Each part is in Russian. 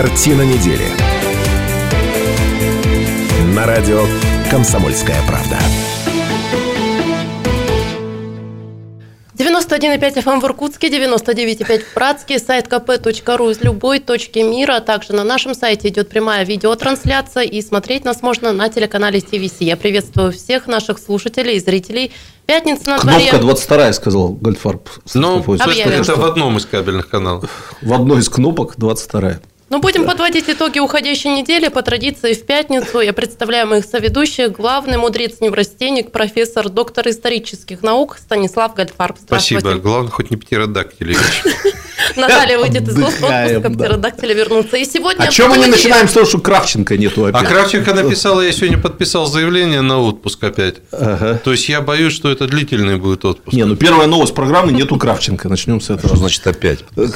Картина недели. На радио «Комсомольская правда». 91,5 FM в Иркутске, 99,5 в Братске, сайт kp.ru из любой точки мира. Также на нашем сайте идет прямая видеотрансляция, и смотреть нас можно на телеканале ТВС. Я приветствую всех наших слушателей и зрителей. Пятница на дворе. Кнопка 22 сказал Гольдфарб. Ну, это в одном из кабельных каналов. В одной из кнопок 22 Ну, будем подводить итоги уходящей недели. По традиции в пятницу я представляю моих соведущих. Главный мудрец неврастенник, профессор, доктор исторических наук Станислав Гольдфарб. Спасибо. Главное, хоть не птеродактилевич. Наталья выйдет из отпуска, да. птеродактиля вернутся. И сегодня... А чем мы не начинаем с того, что Кравченко нету А опять? Кравченко написала, я сегодня подписал заявление на отпуск опять. Ага. То есть я боюсь, что это длительный будет отпуск. Не, ну первая новость программы нету Кравченко. Начнем с этого. Что значит опять?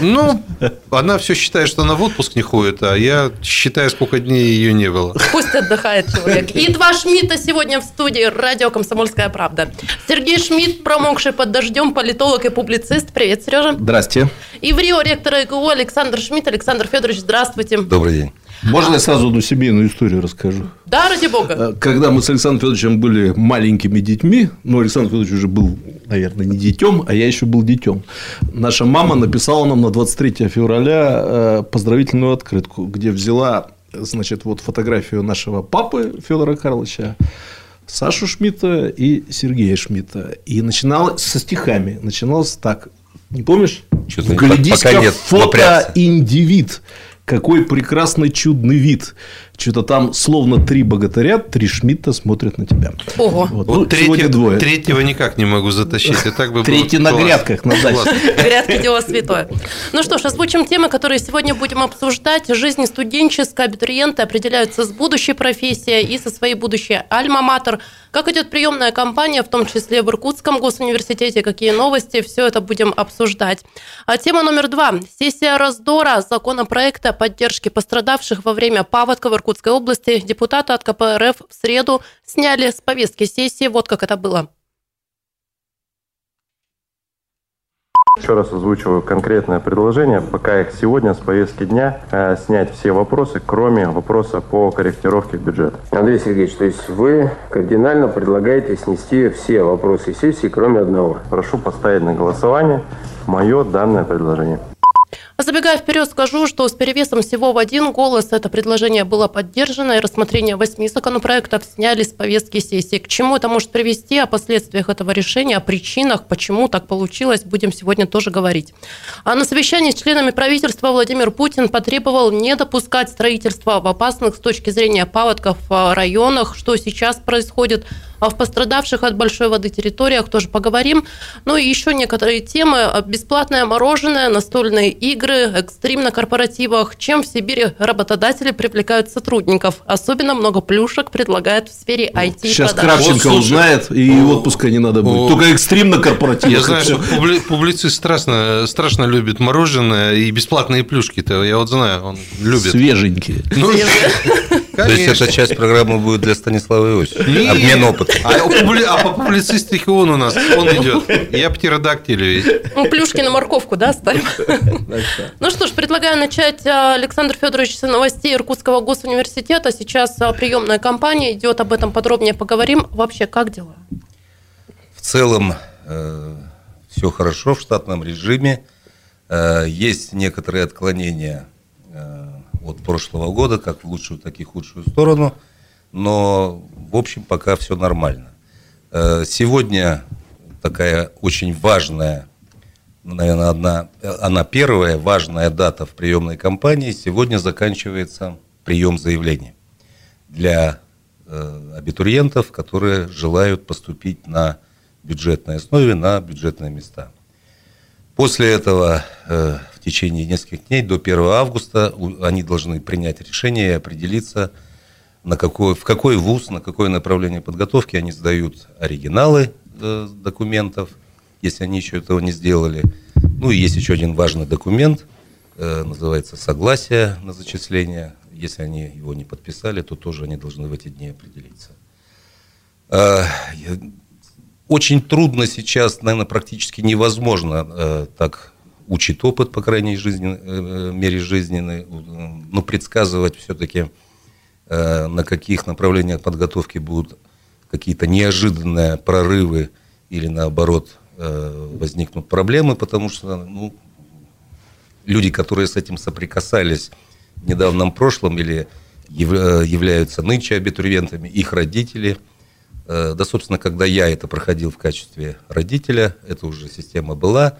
Ну, она все считает, что она в отпуск не ходит, а я считаю, сколько дней ее не было. Пусть отдыхает человек. И два Шмидта сегодня в студии радио «Комсомольская правда». Сергей Шмидт, промокший под дождем, политолог и публицист. Привет, Сережа. Здрасте. И в Рио ректор ИГУ Александр Шмидт. Александр Федорович, здравствуйте. Добрый день. Можно я сразу одну семейную историю расскажу? Да, ради бога. Э, Когда мы с Александром Федоровичем были маленькими детьми, ну, Александр Федорович уже был, наверное, не детем, а я еще был детем. Наша мама написала нам на 23 февраля э, поздравительную открытку, где взяла, значит, вот фотографию нашего папы Федора Карловича, Сашу Шмидта и Сергея Шмидта. И начиналось со стихами. Начиналось так. Не помнишь? Нет, в фото напрягся. индивид. Какой прекрасный чудный вид. Что-то там словно три богатыря, три Шмидта смотрят на тебя. Ого. Вот, Вот ну, сегодня третьего, двое. третьего никак не могу затащить. И так бы Третий на грядках на даче. Грядки дело святое. Ну что ж, озвучим темы, которые сегодня будем обсуждать. Жизнь студенческая, абитуриенты определяются с будущей профессией и со своей будущей альма-матер. Как идет приемная кампания, в том числе в Иркутском госуниверситете, какие новости, все это будем обсуждать. А тема номер два. Сессия раздора законопроекта поддержки пострадавших во время паводка в Иркутской области. Депутаты от КПРФ в среду сняли с повестки сессии. Вот как это было. Еще раз озвучиваю конкретное предложение, пока их сегодня с повестки дня э, снять все вопросы, кроме вопроса по корректировке бюджета. Андрей Сергеевич, то есть вы кардинально предлагаете снести все вопросы сессии, кроме одного. Прошу поставить на голосование мое данное предложение. Забегая вперед, скажу, что с перевесом всего в один голос это предложение было поддержано, и рассмотрение восьми законопроектов сняли с повестки сессии. К чему это может привести, о последствиях этого решения, о причинах, почему так получилось, будем сегодня тоже говорить. А на совещании с членами правительства Владимир Путин потребовал не допускать строительства в опасных с точки зрения паводков а, районах, что сейчас происходит, в пострадавших от большой воды территориях тоже поговорим. Ну и еще некоторые темы. Бесплатное мороженое, настольные игры, экстрим на корпоративах. Чем в Сибири работодатели привлекают сотрудников? Особенно много плюшек предлагают в сфере IT. и Сейчас продаж. Кравченко Вот, узнает, и о, отпуска не надо о, будет. Только экстрим на корпоративах. Я знаю, что публи- публицист страшно, страшно любит мороженое и бесплатные плюшки-то. Я вот знаю, он любит. Свеженькие. Ну, То есть конечно. эта часть программы будет для Станислава Иосифовича. Нет. Обмен опытом. А, а по публицистике он у нас, он идет. Я птеродактиль. Ну, плюшки на морковку, да, ставим? Ну что ж, предлагаю начать, а, Александр Федорович, с новостей Иркутского госуниверситета. Сейчас а, приемная кампания идет, об этом подробнее поговорим. Вообще, как дела? В целом все хорошо в штатном режиме. Э, Есть некоторые отклонения э, от прошлого года, как в лучшую, так и в худшую сторону. Но, в общем, пока все нормально. Э, Сегодня такая очень важная, ну, наверное, одна, она первая важная дата в приемной кампании. Сегодня заканчивается прием заявлений для э, абитуриентов, которые желают поступить на бюджетной основе на бюджетные места. После этого э, течение нескольких дней до 1 августа они должны принять решение и определиться, на какой, в какой вуз, на какое направление подготовки они сдают оригиналы э, документов, если они еще этого не сделали. Ну и есть еще один важный документ, э, называется согласие на зачисление. Если они его не подписали, то тоже они должны в эти дни определиться. Э, Очень трудно сейчас, наверное, практически невозможно э, так учит опыт, по крайней жизни, э, мере жизненной, но предсказывать все-таки, на каких направлениях подготовки будут какие-то неожиданные прорывы или наоборот возникнут проблемы, потому что ну, люди, которые с этим соприкасались в недавнем прошлом или являются нынче абитуриентами, их родители – Э, да, собственно, когда я это проходил в качестве родителя, эта уже система была.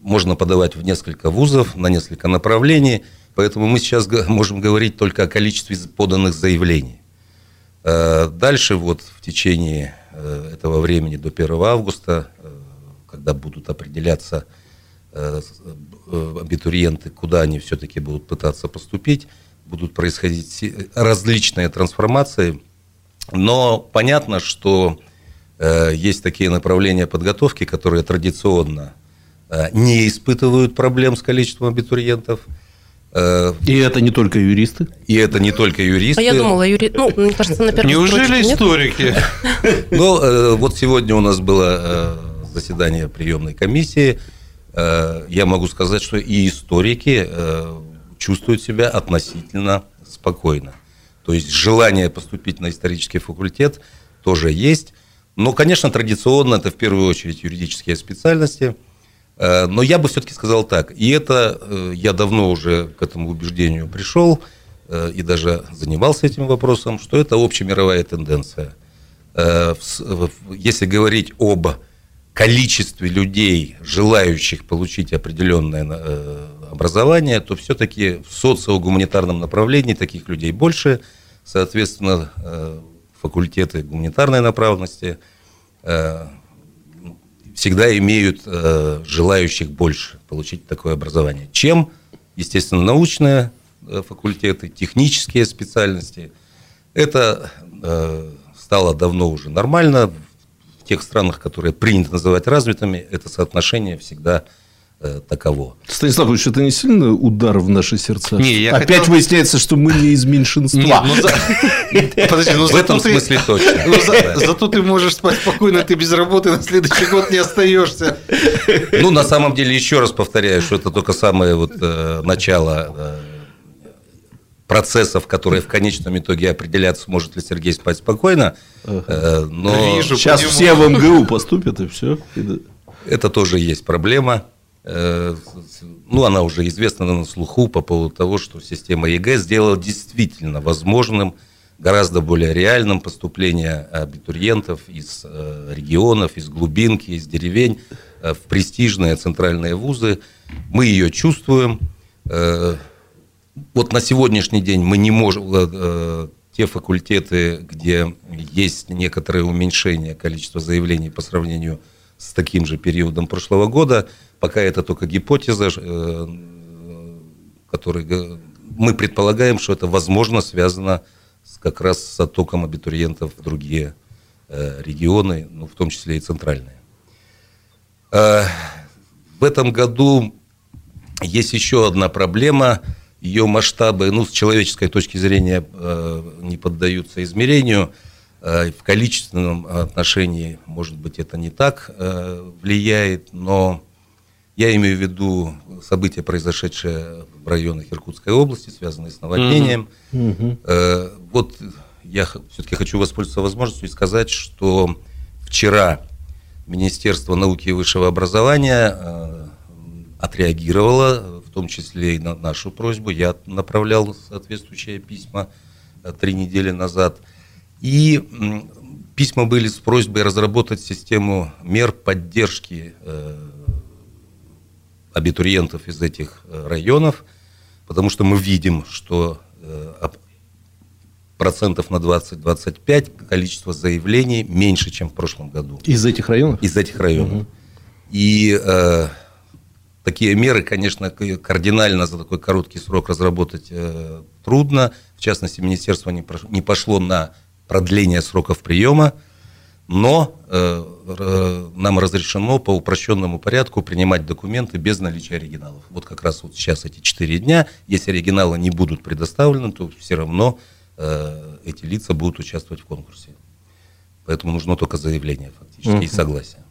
Э, можно подавать в несколько вузов, на несколько направлений, поэтому мы сейчас можем говорить только о количестве поданных заявлений. Э, дальше вот в течение этого времени до 1 августа, когда будут определяться абитуриенты, куда они все-таки будут пытаться поступить, будут происходить различные трансформации – но понятно, что э, есть такие направления подготовки, которые традиционно э, не испытывают проблем с количеством абитуриентов. Э, и это не только юристы? И это не только юристы. А я думала, юристы. Ну, мне кажется, на первом Неужели историки? Ну, э, вот сегодня у нас было э, заседание приемной комиссии. Я могу сказать, что и историки чувствуют себя относительно спокойно. То есть желание поступить на исторический факультет тоже есть. Но, конечно, традиционно это в первую очередь юридические специальности. Э, но я бы все-таки сказал так. И это э, я давно уже к этому убеждению пришел э, и даже занимался этим вопросом, что это общемировая тенденция. Если говорить об количестве людей, желающих получить определенное образование, то все-таки в социогуманитарном направлении таких людей больше – Соответственно, факультеты гуманитарной направленности всегда имеют э, желающих больше получить такое образование, чем, естественно, научные факультеты, технические специальности. Это стало давно уже нормально. В тех странах, которые принято называть развитыми, это соотношение всегда Э, таково. Станислав Ильич, это не сильный удар в наши сердца? Не, я Опять хотел... выясняется, что мы не из меньшинства. Ну. Подожди, ну, в этом смысле точно. Ну, за... Зато ты можешь спать спокойно, ты без работы на следующий год не остаешься. Ну, на самом деле, еще раз повторяю, что это только самое вот э, начало э, процессов, которые в конечном итоге определят, сможет ли Сергей спать спокойно. Э, но Вижу, сейчас все в МГУ поступят, и все. Это тоже есть проблема. Э, ну, она уже известна на слуху по поводу того, что система ЕГЭ сделала действительно возможным, гораздо более реальным поступление абитуриентов из э, регионов, из глубинки, из деревень э, в престижные центральные вузы. Мы ее чувствуем. Вот на сегодняшний день мы не можем те факультеты, где есть некоторое уменьшение количества заявлений по сравнению с таким же периодом прошлого года, Пока это только гипотеза, э, которой мы предполагаем, что это возможно связано с, как раз с оттоком абитуриентов в другие э, регионы, ну, в том числе и центральные. Э, в этом году есть еще одна проблема. Ее масштабы, ну, с человеческой точки зрения, не поддаются измерению. В количественном отношении, может быть, это не так влияет, но я имею в виду события, произошедшие в районах Иркутской области, связанные с наводнением. Mm-hmm. Вот я все-таки хочу воспользоваться возможностью и сказать, что вчера Министерство науки и высшего образования э, отреагировало, в том числе и на нашу просьбу. Я направлял соответствующие письма э, три недели назад. И письма были с просьбой разработать систему мер поддержки абитуриентов из этих э, районов, потому что мы видим, что э, процентов на 20-25 количество заявлений меньше, чем в прошлом году. Из этих районов? Из этих районов. Угу. И э, такие меры, конечно, кардинально за такой короткий срок разработать э, трудно. В частности, министерство не, не пошло на продление сроков приема но э, нам разрешено по упрощенному порядку принимать документы без наличия оригиналов. Вот как раз вот сейчас эти четыре дня, если оригиналы не будут предоставлены, то все равно э, эти лица будут участвовать в конкурсе. Поэтому нужно только заявление фактически uh-huh. и согласие.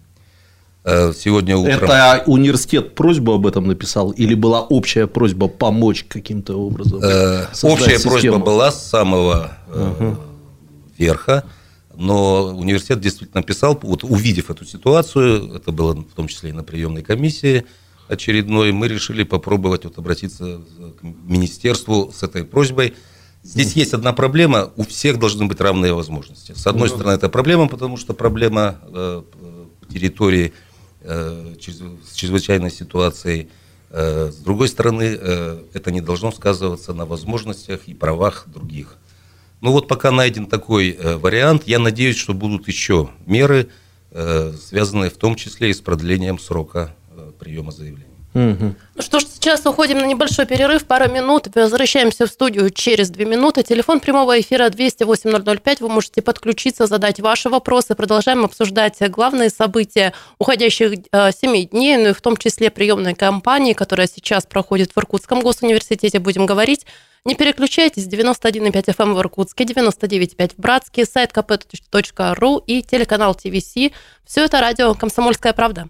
Э, сегодня утром... Это университет просьбу об этом написал или была общая просьба помочь каким-то образом? Э, общая систему? просьба была с самого угу. Верха, но университет действительно написал, вот увидев эту ситуацию, это было в том числе и на приемной комиссии очередной, мы решили попробовать вот обратиться к министерству с этой просьбой. Здесь есть одна проблема, у всех должны быть равные возможности. С одной стороны, это проблема, потому что проблема э, территории э, с чрезвычайной ситуацией. Э, с другой стороны, э, это не должно сказываться на возможностях и правах других. Ну вот пока найден такой э, вариант, я надеюсь, что будут еще меры, э, связанные в том числе и с продлением срока э, приема заявлений. Угу. Ну что ж, сейчас уходим на небольшой перерыв, пару минут, возвращаемся в студию через две минуты. Телефон прямого эфира 208 вы можете подключиться, задать ваши вопросы. Продолжаем обсуждать главные события уходящих э, семи дней, ну и в том числе приемной кампании, которая сейчас проходит в Иркутском госуниверситете. Будем говорить не переключайтесь, 91,5 FM эм в Иркутске, 99,5 в Братске, сайт kp.ru и телеканал ТВС. Все это радио «Комсомольская правда».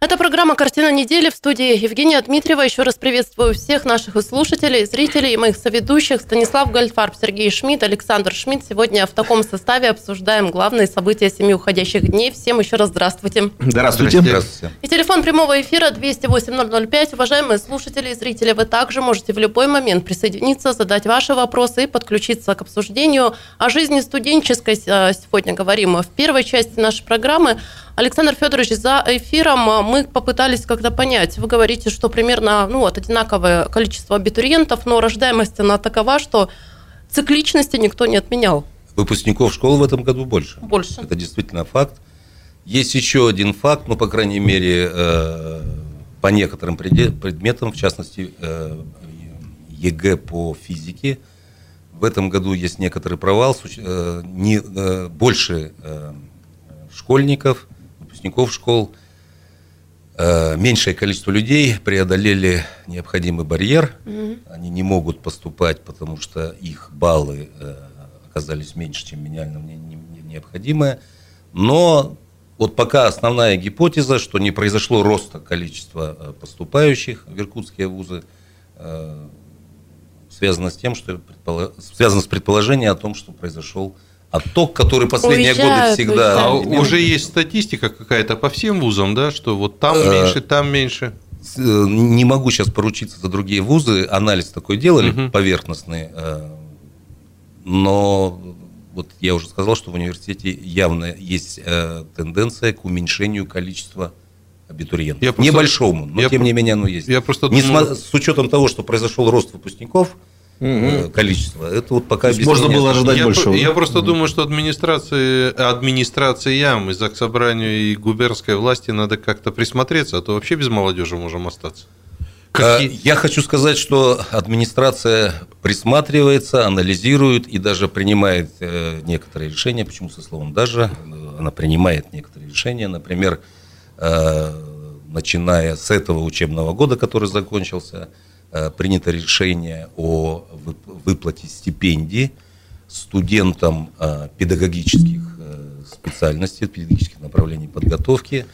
Это программа «Картина недели» в студии Евгения Дмитриева. Еще раз приветствую всех наших слушателей, зрителей и моих соведущих. Станислав Гольдфарб, Сергей Шмидт, Александр Шмидт. Сегодня в таком составе обсуждаем главные события семи уходящих дней. Всем еще раз здравствуйте. Здравствуйте. Здравствуйте. И телефон прямого эфира 208-005. Уважаемые слушатели и зрители, вы также можете в любой момент присоединиться, задать ваши вопросы и подключиться к обсуждению о жизни студенческой. Э, сегодня говорим в первой части нашей программы. Александр Федорович, за эфиром э, мы попытались как-то понять. Вы говорите, что примерно ну, вот, одинаковое количество абитуриентов, но рождаемость она такова, что цикличности никто не отменял. Выпускников школ в этом году больше. Больше. Это действительно факт. Есть еще один факт, ну, по крайней мере, э, по некоторым предметам, в частности, э, ЕГЭ по физике. В этом году есть некоторый провал, не, больше школьников – выпускников школ, э, меньшее количество людей преодолели необходимый барьер. Угу. Они не могут поступать, потому что их баллы э, оказались меньше, чем минимально необходимое. Но вот пока основная гипотеза, что не произошло роста количества э, поступающих в иркутские вузы, связано с тем, что связано с предположением о том, что произошел отток, который последние уезжают, годы всегда... А уже есть статистика какая-то по всем вузам, да, что вот там э, меньше, там меньше? Э, не могу сейчас поручиться за другие вузы, анализ такой делали, угу. поверхностный, э, но вот я уже сказал, что в университете явно есть тенденция к уменьшению количества абитуриентов. Я просто, Небольшому, но я, тем не менее оно есть. Я просто Несма... думаю... С учетом того, что произошел рост выпускников, угу. количество. Это вот пока можно было ожидать я, большего. Я просто думаю, что администрации, администрациям и собранию и губернской власти надо как-то присмотреться, а то вообще без молодежи можем остаться. Какие... Я хочу сказать, что администрация присматривается, анализирует и даже принимает э, некоторые решения. Почему со словом даже? Она принимает некоторые решения. Например, э, начиная с этого учебного года, который закончился, Э, принято решение о выплате стипендий студентам э, педагогических э, специальностей, педагогических направлений подготовки,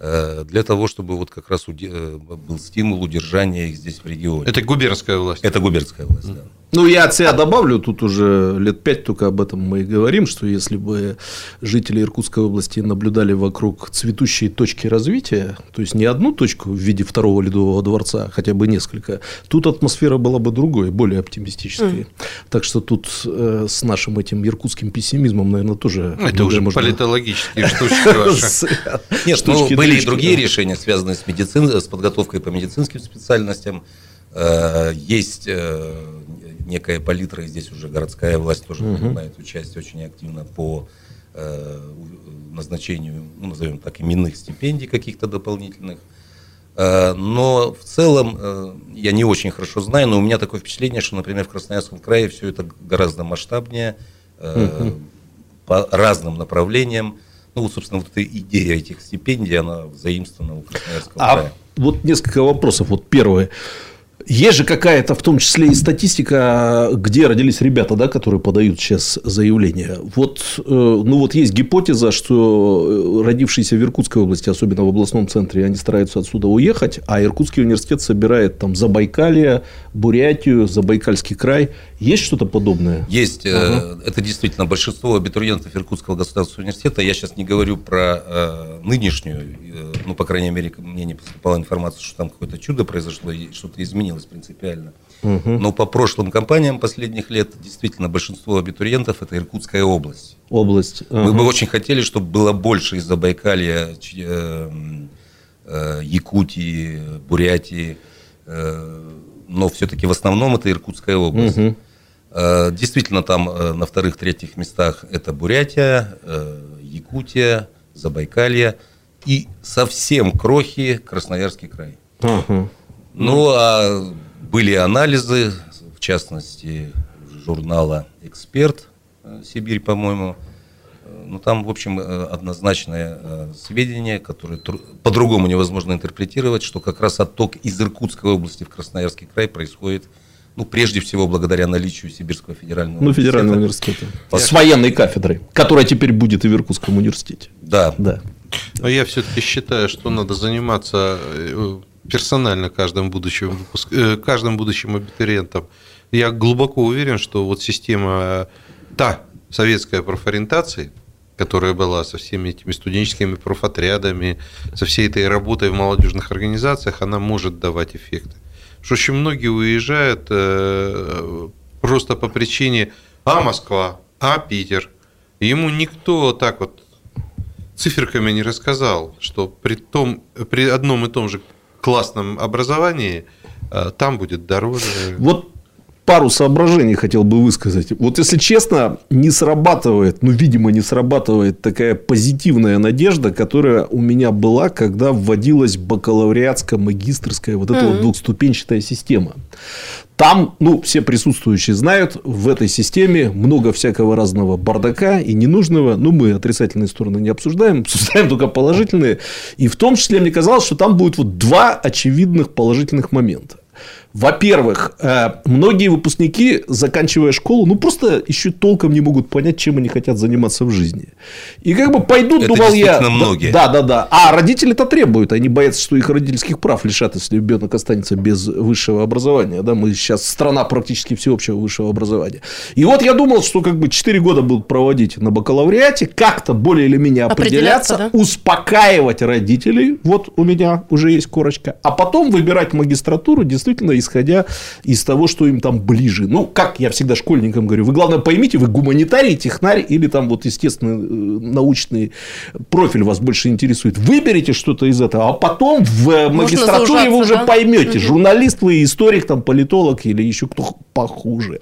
для того, чтобы вот как раз был стимул удержания их здесь в регионе. Это губернская власть? Это губернская власть, да. Ну, я от себя добавлю, тут уже лет пять только об этом мы и говорим, что если бы жители Иркутской области наблюдали вокруг цветущие точки развития, то есть не одну точку в виде второго ледового дворца, хотя бы несколько, тут атмосфера была бы другой, более оптимистической. Mm. Так что тут э, с нашим этим иркутским пессимизмом, наверное, тоже... Это уже можно... политологические штучки ваши. Нет, ну, были и другие решения, связанные с, медицин... с подготовкой по медицинским специальностям. Э, есть э, некая палитра, и здесь уже городская власть тоже угу. принимает участие очень активно по э, назначению, ну, назовем так, именных стипендий каких-то дополнительных. Э, но в целом э, я не очень хорошо знаю, но у меня такое впечатление, что, например, в Красноярском крае все это гораздо масштабнее, э, угу. по разным направлениям. Ну, собственно, вот эта идея этих стипендий, она заимствована у Красноярского а края. Вот несколько вопросов. Вот первое. Есть же какая-то, в том числе и статистика, где родились ребята, да, которые подают сейчас заявление. Вот, э, ну вот есть гипотеза, что э, родившиеся в Иркутской области, особенно в областном центре, они стараются отсюда уехать, а Иркутский университет собирает там Забайкалье, Бурятию, Забайкальский край. Есть что-то подобное? Есть. Ага. Это действительно большинство абитуриентов Иркутского государственного университета. Я сейчас не говорю про нынешнюю, ну, по крайней мере, мне не поступала информация, что там какое-то чудо произошло что-то изменилось изменилось принципиально. Угу. Но по прошлым кампаниям последних лет действительно большинство абитуриентов это Иркутская область. Область. Угу. Мы бы очень хотели, чтобы было больше из Забайкалья, э, э, Якутии, Бурятии, э, но все-таки в основном это Иркутская область. Угу. Действительно, там на вторых-третьих местах это Бурятия, Якутия, Забайкалье и совсем крохи Красноярский край. Угу. Ну, а были анализы, в частности, журнала «Эксперт», э, Сибирь, по-моему. Э, ну, там, в общем, э, однозначное сведение, которое по-другому невозможно интерпретировать, что как раз отток из Иркутской области в Красноярский край происходит ну, прежде всего, благодаря наличию Сибирского федерального ну, федерального университета. Я... С военной кафедрой, которая теперь будет и в Иркутском университете. Да. да. Но я все-таки считаю, что надо заниматься персонально каждым будущим. Э, каждым будущим абитуриентом. Я глубоко уверен, что вот система, та советская профориентации, которая была со всеми этими студенческими профотрядами, со всей этой работой в молодежных организациях, она может давать эффекты. Что очень многие уезжают э, просто по причине «а Москва», «а Питер». Ему никто так вот циферками не рассказал, что при, том, при одном и том же классном образовании, э, там будет дороже. Вот пару соображений хотел бы высказать. Вот если честно, не срабатывает, ну, видимо, не срабатывает такая позитивная надежда, которая у меня была, когда вводилась бакалавриатская, магистрская вот эта mm-hmm. вот двухступенчатая система. Там, ну, все присутствующие знают, в этой системе много всякого разного бардака и ненужного. Ну, мы отрицательные стороны не обсуждаем, обсуждаем только положительные. И в том числе мне казалось, что там будет вот два очевидных положительных момента. Во-первых, э, многие выпускники, заканчивая школу, ну просто еще толком не могут понять, чем они хотят заниматься в жизни. И как бы пойдут, Это думал я. многие. Да, да, да. А родители это требуют. Они боятся, что их родительских прав лишат, если ребенок останется без высшего образования. Да, мы сейчас страна практически всеобщего высшего образования. И вот я думал, что как бы 4 года будут проводить на бакалавриате, как-то более или менее определяться, определяться да? успокаивать родителей. Вот у меня уже есть корочка. А потом выбирать магистратуру действительно исходя из того, что им там ближе. Ну, как я всегда школьникам говорю, вы, главное, поймите, вы гуманитарий, технарь или там вот, естественно, э, научный профиль вас больше интересует. Выберите что-то из этого, а потом в магистратуре вы уже да? поймете, журналист вы, историк, там, политолог или еще кто похуже.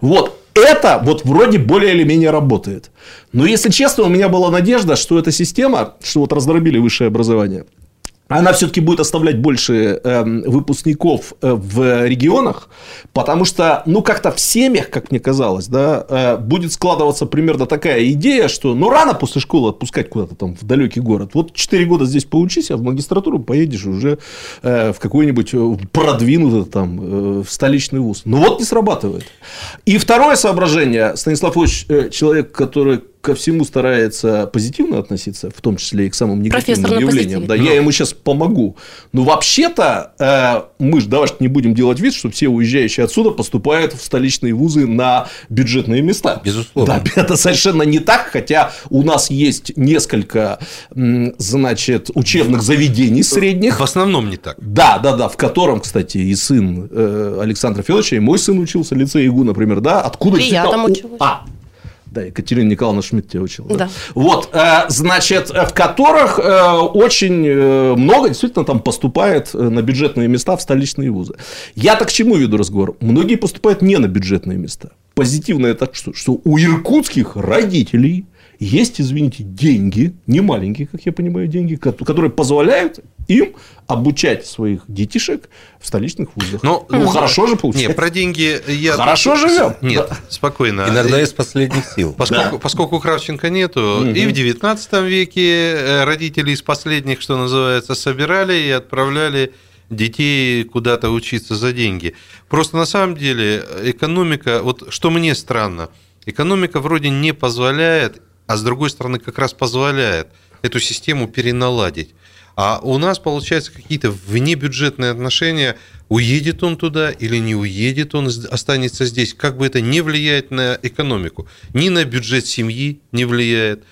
Вот. Это вот вроде более или менее работает. Но, если честно, у меня была надежда, что эта система, что вот раздробили высшее образование – она все-таки будет оставлять больше э, выпускников э, в регионах, потому что, ну, как-то в семьях, как мне казалось, да, э, будет складываться примерно такая идея, что, ну, рано после школы отпускать куда-то там в далекий город. Вот 4 года здесь поучись, а в магистратуру поедешь уже э, в какой-нибудь э, продвинутый там э, в столичный вуз. Но вот не срабатывает. И второе соображение, Станислав Ильич, э, человек, который ко всему старается позитивно относиться, в том числе и к самым негативным явлениям. Да, я ему сейчас помогу. Но вообще-то э, мы же давайте не будем делать вид, что все уезжающие отсюда поступают в столичные вузы на бюджетные места. Безусловно. Да, это совершенно не так, хотя у нас есть несколько, значит, учебных заведений средних. В основном не так. Да, да, да, в котором, кстати, и сын э, Александра Федоровича, и мой сын учился, лицей ИГУ, например, да, откуда... И я там училась. А, да, Екатерина Николаевна Шмидт тебя учила. Да. да. Вот, э, значит, в которых э, очень э, много действительно там поступает на бюджетные места в столичные вузы. Я так к чему веду разговор? Многие поступают не на бюджетные места. Позитивное так что, что у иркутских родителей есть, извините, деньги, не маленькие, как я понимаю, деньги, которые позволяют им обучать своих детишек в столичных вузах. Но, ну, ну хорошо же получается. Нет, про деньги я... Хорошо живем. Нет, да. спокойно. Иногда из последних сил. Поскольку, да. поскольку Кравченко нету, угу. и в 19 веке э, родители из последних, что называется, собирали и отправляли детей куда-то учиться за деньги. Просто на самом деле экономика, вот что мне странно, экономика вроде не позволяет, а с другой стороны как раз позволяет эту систему переналадить. А у нас, получается, какие-то внебюджетные отношения. Уедет он туда или не уедет, он останется здесь. Как бы это не влияет на экономику. Ни на бюджет семьи не влияет,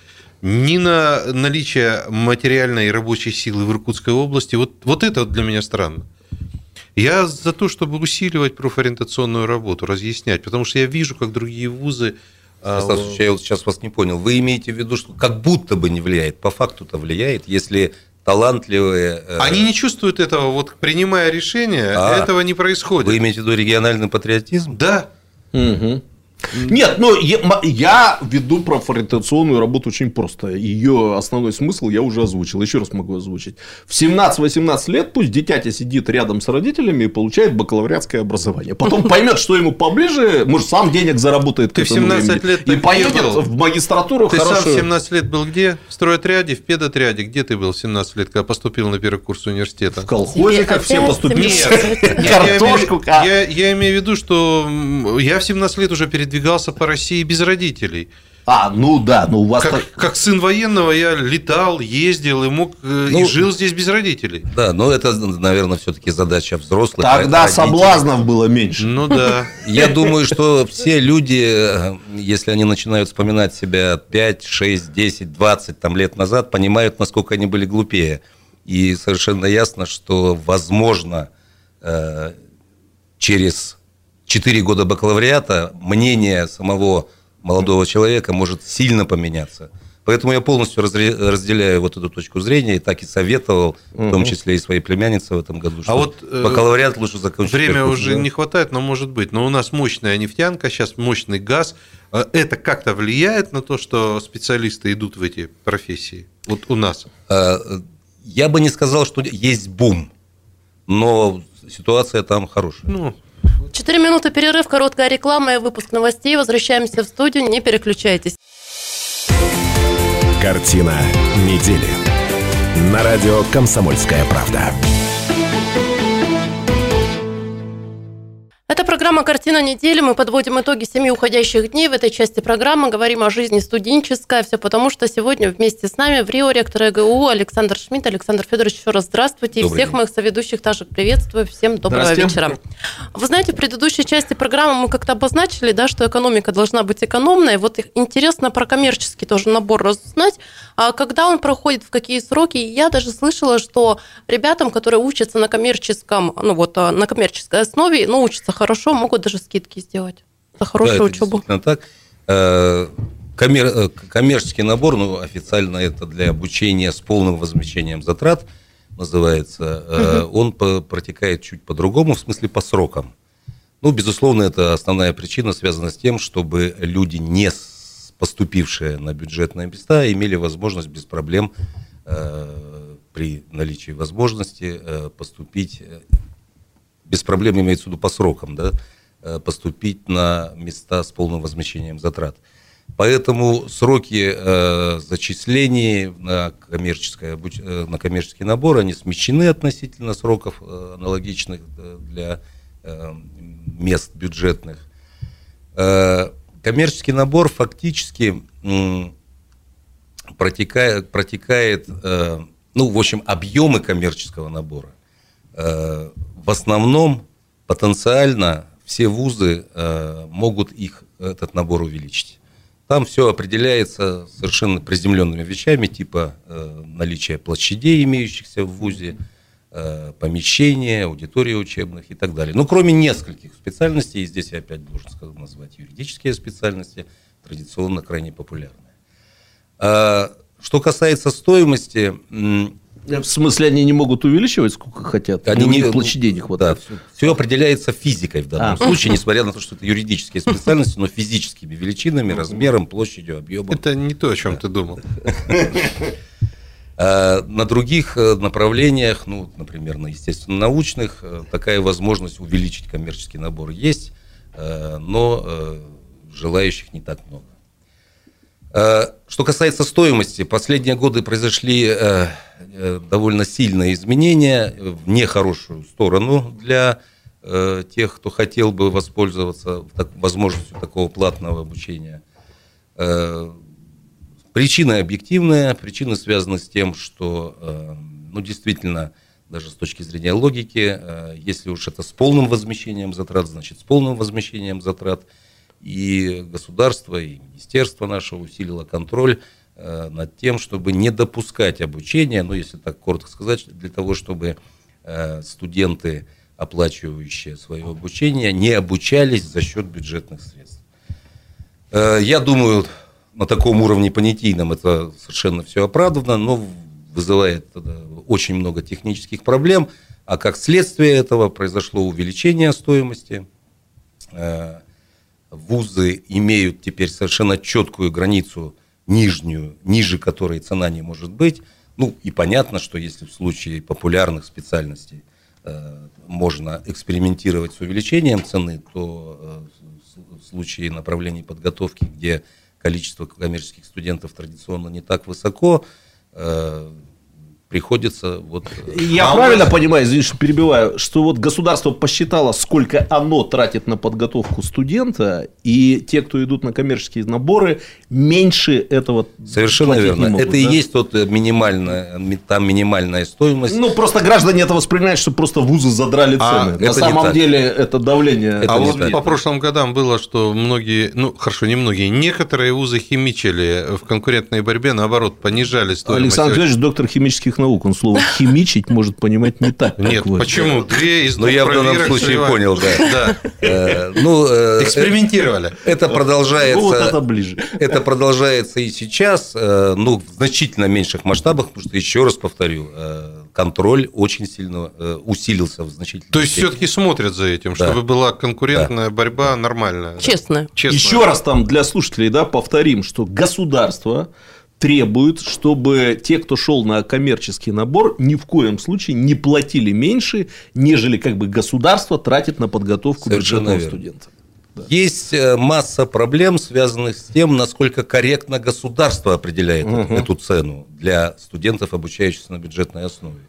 ни на наличие материальной и рабочей силы в Иркутской области. Вот, вот это для меня странно. Я за то, чтобы усиливать профориентационную работу, разъяснять, потому что я вижу, как другие вузы а, я вот сейчас вас не понял. Вы имеете в виду, что как будто бы не влияет, по факту-то влияет, если талантливые. Э, Они не чувствуют этого, вот принимая решение, а, этого не происходит. Вы имеете в виду региональный патриотизм? Да. Угу. Нет, ну я, я веду профориентационную работу очень просто. Ее основной смысл я уже озвучил. Еще раз могу озвучить. В 17-18 лет пусть дитятя сидит рядом с родителями и получает бакалавриатское образование. Потом поймет, что ему поближе, может, сам денег заработает. Ты в 17 лет и поедет в магистратуру. Ты хорошую. сам в 17 лет был где? В стройотряде, в педотряде. Где ты был в 17 лет, когда поступил на первый курс университета? В колхозе, как все поступили. Картошку. Я имею в виду, что я в 17 лет уже перед передвигался по России без родителей. А, ну да, ну у вас как, так... как сын военного я летал, ездил и мог э, ну, и жил здесь без родителей. Да, но это, наверное, все-таки задача взрослых. Тогда родителей. соблазнов было меньше. Ну да. Я думаю, что все люди, э, если они начинают вспоминать себя 5, 6, 10, 20 там, лет назад, понимают, насколько они были глупее. И совершенно ясно, что возможно э, через 4 года бакалавриата мнение самого молодого человека может сильно поменяться. Поэтому я полностью разделяю вот эту точку зрения и так и советовал, угу. в том числе и своей племяннице в этом году, а что а вот, э, бакалавриат лучше закончить. Время уже да? не хватает, но может быть. Но у нас мощная нефтянка, сейчас мощный газ. Э, это как-то влияет на то, что специалисты идут в эти профессии? Вот у нас. Э, я бы не сказал, что есть бум, но ситуация там хорошая. Ну, Четыре минуты перерыв, короткая реклама и выпуск новостей. Возвращаемся в студию, не переключайтесь. Картина недели. На радио «Комсомольская правда». Это программа «Картина недели». Мы подводим итоги семи уходящих дней. В этой части программы говорим о жизни студенческой. Все потому, что сегодня вместе с нами в Рио ректор ЭГУ Александр Шмидт. Александр Федорович, еще раз здравствуйте. Добрый и всех день. моих соведущих также приветствую. Всем доброго вечера. Вы знаете, в предыдущей части программы мы как-то обозначили, да, что экономика должна быть экономной. Вот интересно про коммерческий тоже набор разузнать. А когда он проходит, в какие сроки? Я даже слышала, что ребятам, которые учатся на коммерческом, ну вот на коммерческой основе, ну, учатся хорошо, могут даже скидки сделать за хорошую да, учебу. так. Э, коммер... Э, коммерческий набор, ну, официально это для обучения с полным возмещением затрат называется, угу. он протекает чуть по-другому, в смысле по срокам. Ну, безусловно, это основная причина связана с тем, чтобы люди, не поступившие на бюджетные места, имели возможность без проблем э, при наличии возможности э, поступить без проблем имеется в виду по срокам, да, э, поступить на места с полным возмещением затрат. Поэтому сроки э, зачислений на, коммерческое, э, на коммерческий набор, они смещены относительно сроков э, аналогичных э, для э, мест бюджетных. Э, коммерческий набор фактически протекает, протекает э, ну, в общем, объемы коммерческого набора э, в основном потенциально все вузы э, могут их, этот набор увеличить. Там все определяется совершенно приземленными вещами, типа наличия площадей, имеющихся в ВУЗе, помещения, аудитории учебных и так далее. Ну, кроме нескольких специальностей, и здесь я опять должен сказать, назвать юридические специальности, традиционно крайне популярные. А, что касается стоимости, в смысле, они не могут увеличивать, сколько хотят? Они не, площадей не хватает. Да, все определяется физикой в данном а. случае, несмотря на то, что это юридические специальности, но физическими величинами, размером, площадью, объемом. Это не то, о чем ты думал. А, на других э, направлениях, ну, например, на естественно-научных, э, такая возможность увеличить коммерческий набор есть, э, но желающих не так много. Э, что касается стоимости, последние годы произошли э, э, довольно сильные изменения в нехорошую сторону для тех, кто хотел бы воспользоваться возможностью такого платного обучения. Причины объективные, причины связаны с тем, что, ну, действительно, даже с точки зрения логики, если уж это с полным возмещением затрат, значит, с полным возмещением затрат – и государство, и министерство наше усилило контроль э, над тем, чтобы не допускать обучения, ну, если так коротко сказать, для того, чтобы э, студенты, оплачивающие свое обучение, не обучались за счет бюджетных средств. Э, я думаю, на таком уровне понятийном это совершенно все оправдано, но вызывает очень много технических проблем, а как следствие этого произошло увеличение стоимости вузы имеют теперь совершенно четкую границу нижнюю, ниже которой цена не может быть. Ну и понятно, что если в случае популярных специальностей э, можно экспериментировать с увеличением цены, то э, в случае направлений подготовки, где количество коммерческих студентов традиционно не так высоко, э, приходится вот... Э, Я а правильно вас... понимаю, извините, что перебиваю, что вот государство посчитало, сколько оно тратит на подготовку студента, и те, кто идут на коммерческие наборы, меньше этого Совершенно верно. Могут, это да? и есть тот э, минимальная, там минимальная стоимость. Ну, просто граждане это воспринимают, что просто вузы задрали а, цены. А, на самом деле это давление. Это а вот так. по прошлым годам было, что многие, ну, хорошо, не многие, некоторые вузы химичили в конкурентной борьбе, наоборот, понижали стоимость. Александр Григорьевич, доктор химических наук. Он слово химичить может понимать не так. Нет, почему? Две из Ну, я в данном случае понял, да. Э, ну, э, Экспериментировали. Это продолжается. Вот это ближе. Это продолжается и сейчас, э, ну, в значительно меньших масштабах, потому что, еще раз повторю, контроль очень сильно усилился в значительном То есть, все-таки смотрят за этим, чтобы была конкурентная борьба нормальная. Честная. Еще раз там для слушателей, да, повторим, что государство требует, чтобы те, кто шел на коммерческий набор, ни в коем случае не платили меньше, нежели как бы государство тратит на подготовку Совершенно бюджетного студента. Да. Есть э, масса проблем, связанных с тем, насколько корректно государство определяет угу. эту цену для студентов, обучающихся на бюджетной основе.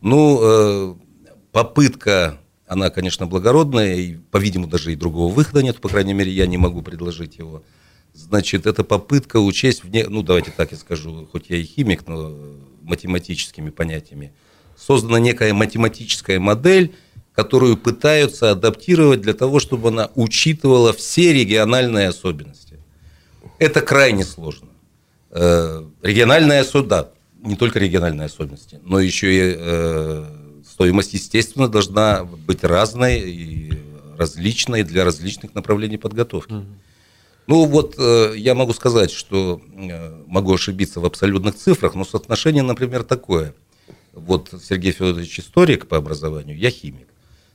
Ну, э, попытка, она, конечно, благородная, и, по-видимому, даже и другого выхода нет, по крайней мере, я не могу предложить его – Значит, это попытка учесть, вне, ну давайте так я скажу, хоть я и химик, но математическими понятиями, создана некая математическая модель, которую пытаются адаптировать для того, чтобы она учитывала все региональные особенности. Это крайне сложно. Э, региональная особенность, да, не только региональные особенности, но еще и э, стоимость, естественно, должна быть разной и различной для различных направлений подготовки. Угу. Ну вот э, я могу сказать, что э, могу ошибиться в абсолютных цифрах, но соотношение, например, такое. Вот Сергей Федорович историк по образованию, я химик.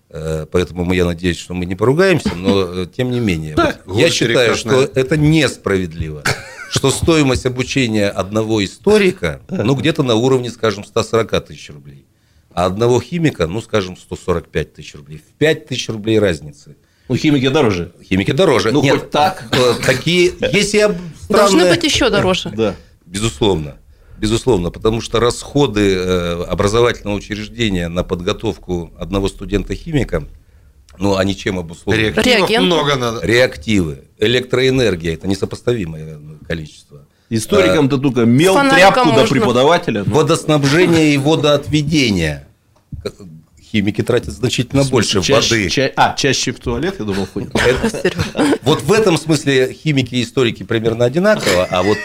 Э, поэтому я надеюсь, что мы не поругаемся, но тем не менее. Вот, я считаю, что это несправедливо. Что стоимость обучения одного историка, ну, где-то на уровне, скажем, 140 тысяч рублей. А одного химика, ну, скажем, 145 тысяч рублей. В 5 тысяч рублей разницы – ну, химики дороже. Химики дороже. Ну, Нет, хоть так. Э, такие, если Должны быть еще дороже. Да. Безусловно. Безусловно, потому что расходы э, образовательного учреждения на подготовку одного студента-химика, ну, они чем обусловлены? Реактивов много надо. Реактивы, электроэнергия, это несопоставимое количество. Историкам-то только мел, тряпку до преподавателя. Водоснабжение и водоотведение химики тратят значительно больше чаще, воды. Ча- а, чаще в туалет, я думал, ходят. Вот в этом смысле химики и историки примерно одинаково, а вот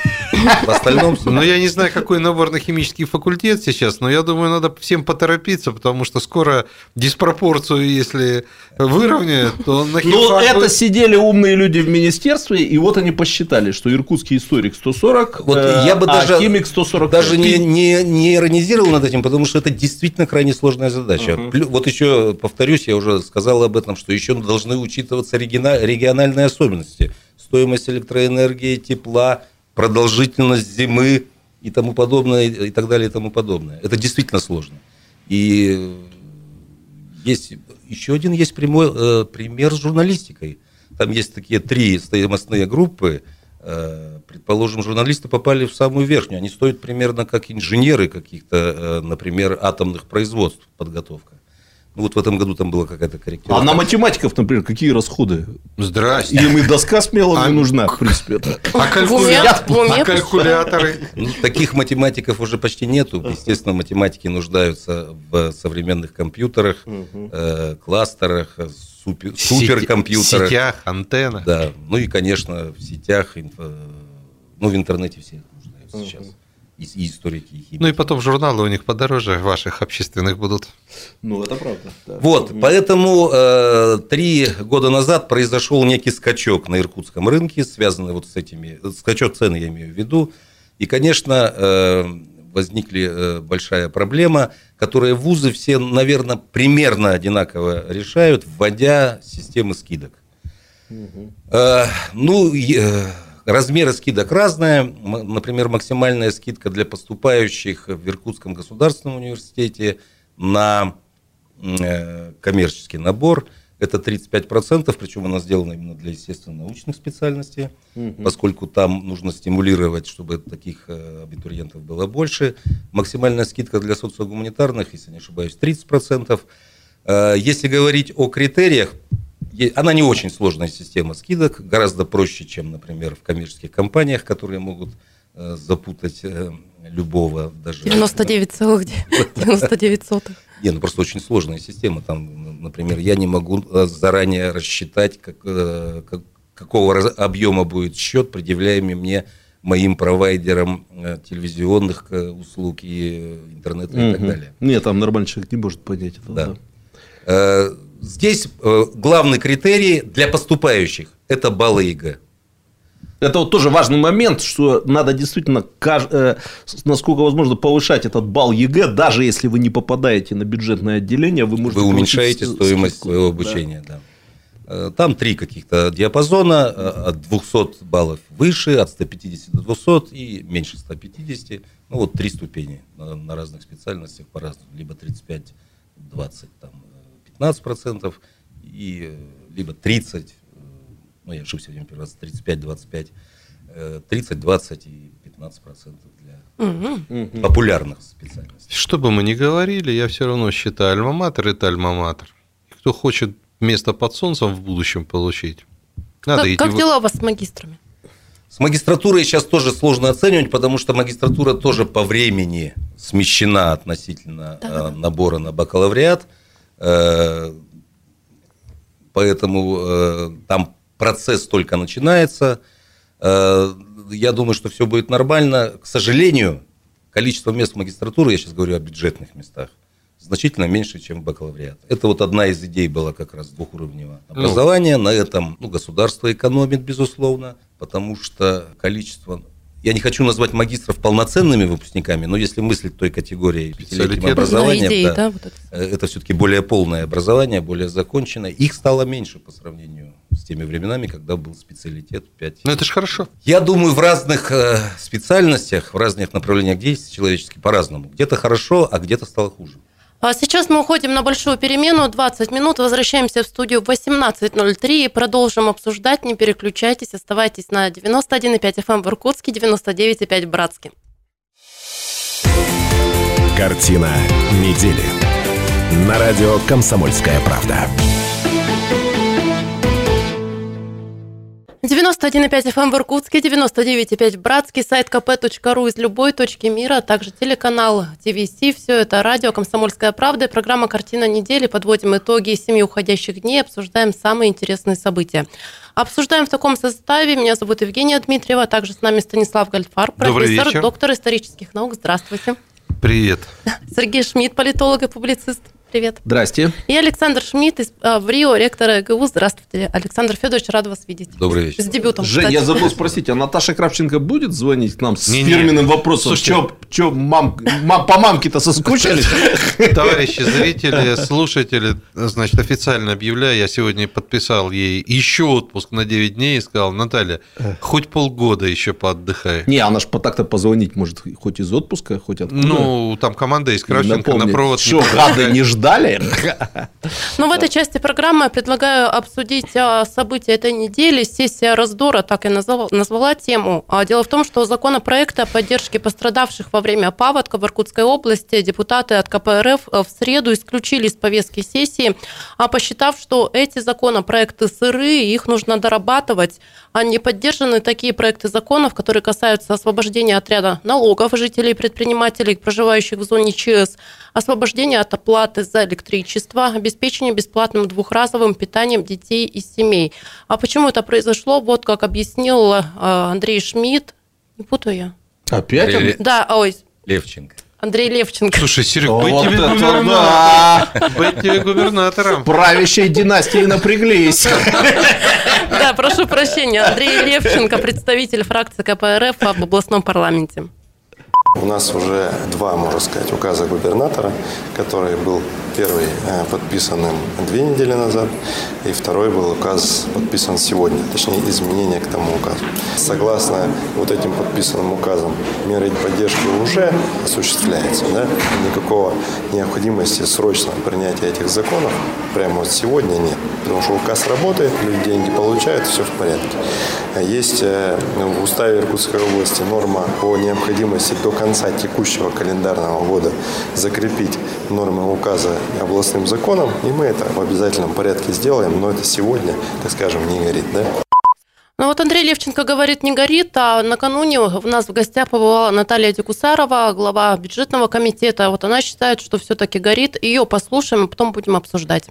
в остальном... Ну, я не знаю, какой набор на химический факультет сейчас, но я думаю, надо всем поторопиться, потому что скоро диспропорцию, если выровняют, то на Ну, это сидели умные люди в министерстве, и вот они посчитали, что иркутский историк 140, вот э, я бы а даже, химик 140. Даже не, не, не иронизировал над этим, потому что это действительно крайне сложная задача. Вот еще повторюсь, я уже сказал об этом, что еще должны учитываться региональные особенности. Стоимость электроэнергии, тепла, продолжительность зимы и тому подобное, и так далее, и тому подобное. Это действительно сложно. И есть еще один есть прямой, э, пример с журналистикой. Там есть такие три стоимостные группы. Э, предположим, журналисты попали в самую верхнюю. Они стоят примерно как инженеры каких-то, э, например, атомных производств подготовка. Ну, вот в этом году там была какая-то корректировка. А на математиков, например, какие расходы? Здрасте. Им и доска смело А- не нужна, в принципе. А, В в уме а калькуляторы? Ну, таких математиков уже почти нету. Естественно, математики нуждаются в современных компьютерах, э, кластерах, супер- суперкомпьютерах. Сетях, антенна. Да, ну и, конечно, в сетях, инфо- ну, в интернете все нуждаются сейчас. И, историки, и химики. Ну и потом журналы у них подороже ваших общественных будут. Ну, это правда. да. Вот, поэтому э, три года назад произошел некий скачок на иркутском рынке, связанный вот с этими, скачок цены я имею в виду. И, конечно, э, возникли э, большая проблема, которую вузы все, наверное, примерно одинаково решают, вводя системы скидок. Э, ну, э, размеры скидок разные. Например, максимальная скидка для поступающих в Иркутском государственном университете на э, коммерческий набор это 35%, причем она сделана именно для естественно-научных специальностей, поскольку там нужно стимулировать, чтобы таких э, абитуриентов было больше. Максимальная скидка для социогуманитарных, если не ошибаюсь, 30%. Э, Если говорить о критериях, она не очень сложная система скидок, гораздо проще, чем, например, в коммерческих компаниях, которые могут э, запутать э, любого даже. 99,99 сотых. Не, ну просто очень сложная система. Там, например, я не могу э, заранее рассчитать, как, как- какого объема будет счет, предъявляемый мне моим провайдером телевизионных услуг и интернета и так далее. Нет, там нормальный человек не может понять это. Да. да. Здесь э, главный критерий для поступающих – это баллы ЕГЭ. Это вот тоже важный момент, что надо действительно, э, насколько возможно, повышать этот балл ЕГЭ, даже если вы не попадаете на бюджетное отделение, вы можете Вы уменьшаете стоимость скидку. своего Да. обучения. Да. Э, Там три каких-то диапазона, от 200 баллов выше, от 150 до 200 и меньше 150. Ну вот три ступени на, разных специальностях по-разному. Либо 35, 20, там, 15 процентов, и э, либо 30, э, ну я ошибся, первый раз, 35, 25, э, 30, 20 и 15 процентов для популярных специальностей. Что бы мы ни говорили, я все равно считаю, альма-матер – это альма-матер. Кто хочет место под солнцем в будущем получить, надо Как, идти как дела у вас с магистрами? С магистратурой сейчас тоже сложно оценивать, потому что магистратура тоже по времени смещена относительно Да-да-да. э, набора на бакалавриат. Э, Поэтому э, там процесс только начинается. Э, Я думаю, что все будет нормально. К сожалению, количество мест магистратуры, я сейчас говорю о бюджетных местах, значительно меньше, чем бакалавриат. Это вот одна из идей была как раз двухуровневого образования. На этом ну, государство экономит, безусловно, потому что количество... Я не хочу назвать магистров полноценными выпускниками, но если мыслить той категорией пятилетним образованием, идеи, да, да, вот это. это все-таки более полное образование, более законченное. Их стало меньше по сравнению с теми временами, когда был специалитет 5 Ну это же хорошо. я думаю, в разных э, специальностях, в разных направлениях действий человеческих по-разному. Где-то хорошо, а где-то стало хуже. А сейчас мы уходим на большую перемену, 20 минут, возвращаемся в студию в 18.03 и продолжим обсуждать. Не переключайтесь, оставайтесь на 91,5 FM в Иркутске, 99,5 в Братске. Картина недели. На радио «Комсомольская правда». 91,5 FM в Иркутске, 99,5 в Братске, сайт kp.ru из любой точки мира, а также телеканал ТВС. Все это радио «Комсомольская правда» и программа «Картина недели». Подводим итоги семи уходящих дней, обсуждаем самые интересные события. Обсуждаем в таком составе. Меня зовут Евгения Дмитриева, а также с нами Станислав Гальфар, профессор, доктор исторических наук. Здравствуйте. Привет. Сергей Шмидт, политолог и публицист. Привет. Здрасте. И Александр Шмидт из а, в Рио, ректор ГУ. Здравствуйте, Александр Федорович, рад вас видеть. Добрый вечер. С дебютом, Жень, кстати. я забыл спросить, а Наташа Кравченко будет звонить к нам с Не-не. фирменным вопросом? Слушайте. Чё, чё, мам, мам- по мамке-то соскучились? Товарищи зрители, слушатели, значит, официально объявляю, я сегодня подписал ей еще отпуск на 9 дней и сказал, Наталья, хоть полгода еще поотдыхай. Не, она ж по так-то позвонить может хоть из отпуска, хоть откуда. Ну, там команда есть, И Кравченко, на провод не Что гады не обсуждали. Ну, в этой части программы я предлагаю обсудить а, события этой недели. Сессия раздора, так и назвала, назвала тему. А, Дело в том, что законопроект о поддержке пострадавших во время паводка в Иркутской области депутаты от КПРФ в среду исключили из повестки сессии, а посчитав, что эти законопроекты сырые, их нужно дорабатывать, а не поддержаны такие проекты законов, которые касаются освобождения отряда налогов жителей и предпринимателей, проживающих в зоне ЧС, освобождения от оплаты за электричество, обеспечения бесплатным двухразовым питанием детей и семей. А почему это произошло? Вот как объяснил э, Андрей Шмидт. Не путаю я. Опять? Или- Да, ой, Левченко. Андрей Левченко. Слушай, Серег, Вот быть тебе губернатором. да! Быть тебе губернатором. Правящей династии напряглись. Да, прошу прощения. Андрей Левченко, представитель фракции КПРФ в областном парламенте. У нас уже два, можно сказать, указа губернатора, который был первый э, подписан им две недели назад, и второй был указ подписан сегодня, точнее изменения к тому указу. Согласно вот этим подписанным указам, меры поддержки уже осуществляются. Да? Никакого необходимости срочного принятия этих законов прямо вот сегодня нет, потому что указ работает, люди деньги получают, все в порядке. Есть э, в уставе Иркутской области норма по необходимости до конца текущего календарного года закрепить нормы указа областным законом, и мы это в обязательном порядке сделаем, но это сегодня, так скажем, не горит. Да? Ну вот Андрей Левченко говорит, не горит, а накануне у нас в гостях побывала Наталья Декусарова, глава бюджетного комитета. Вот она считает, что все-таки горит. Ее послушаем, а потом будем обсуждать.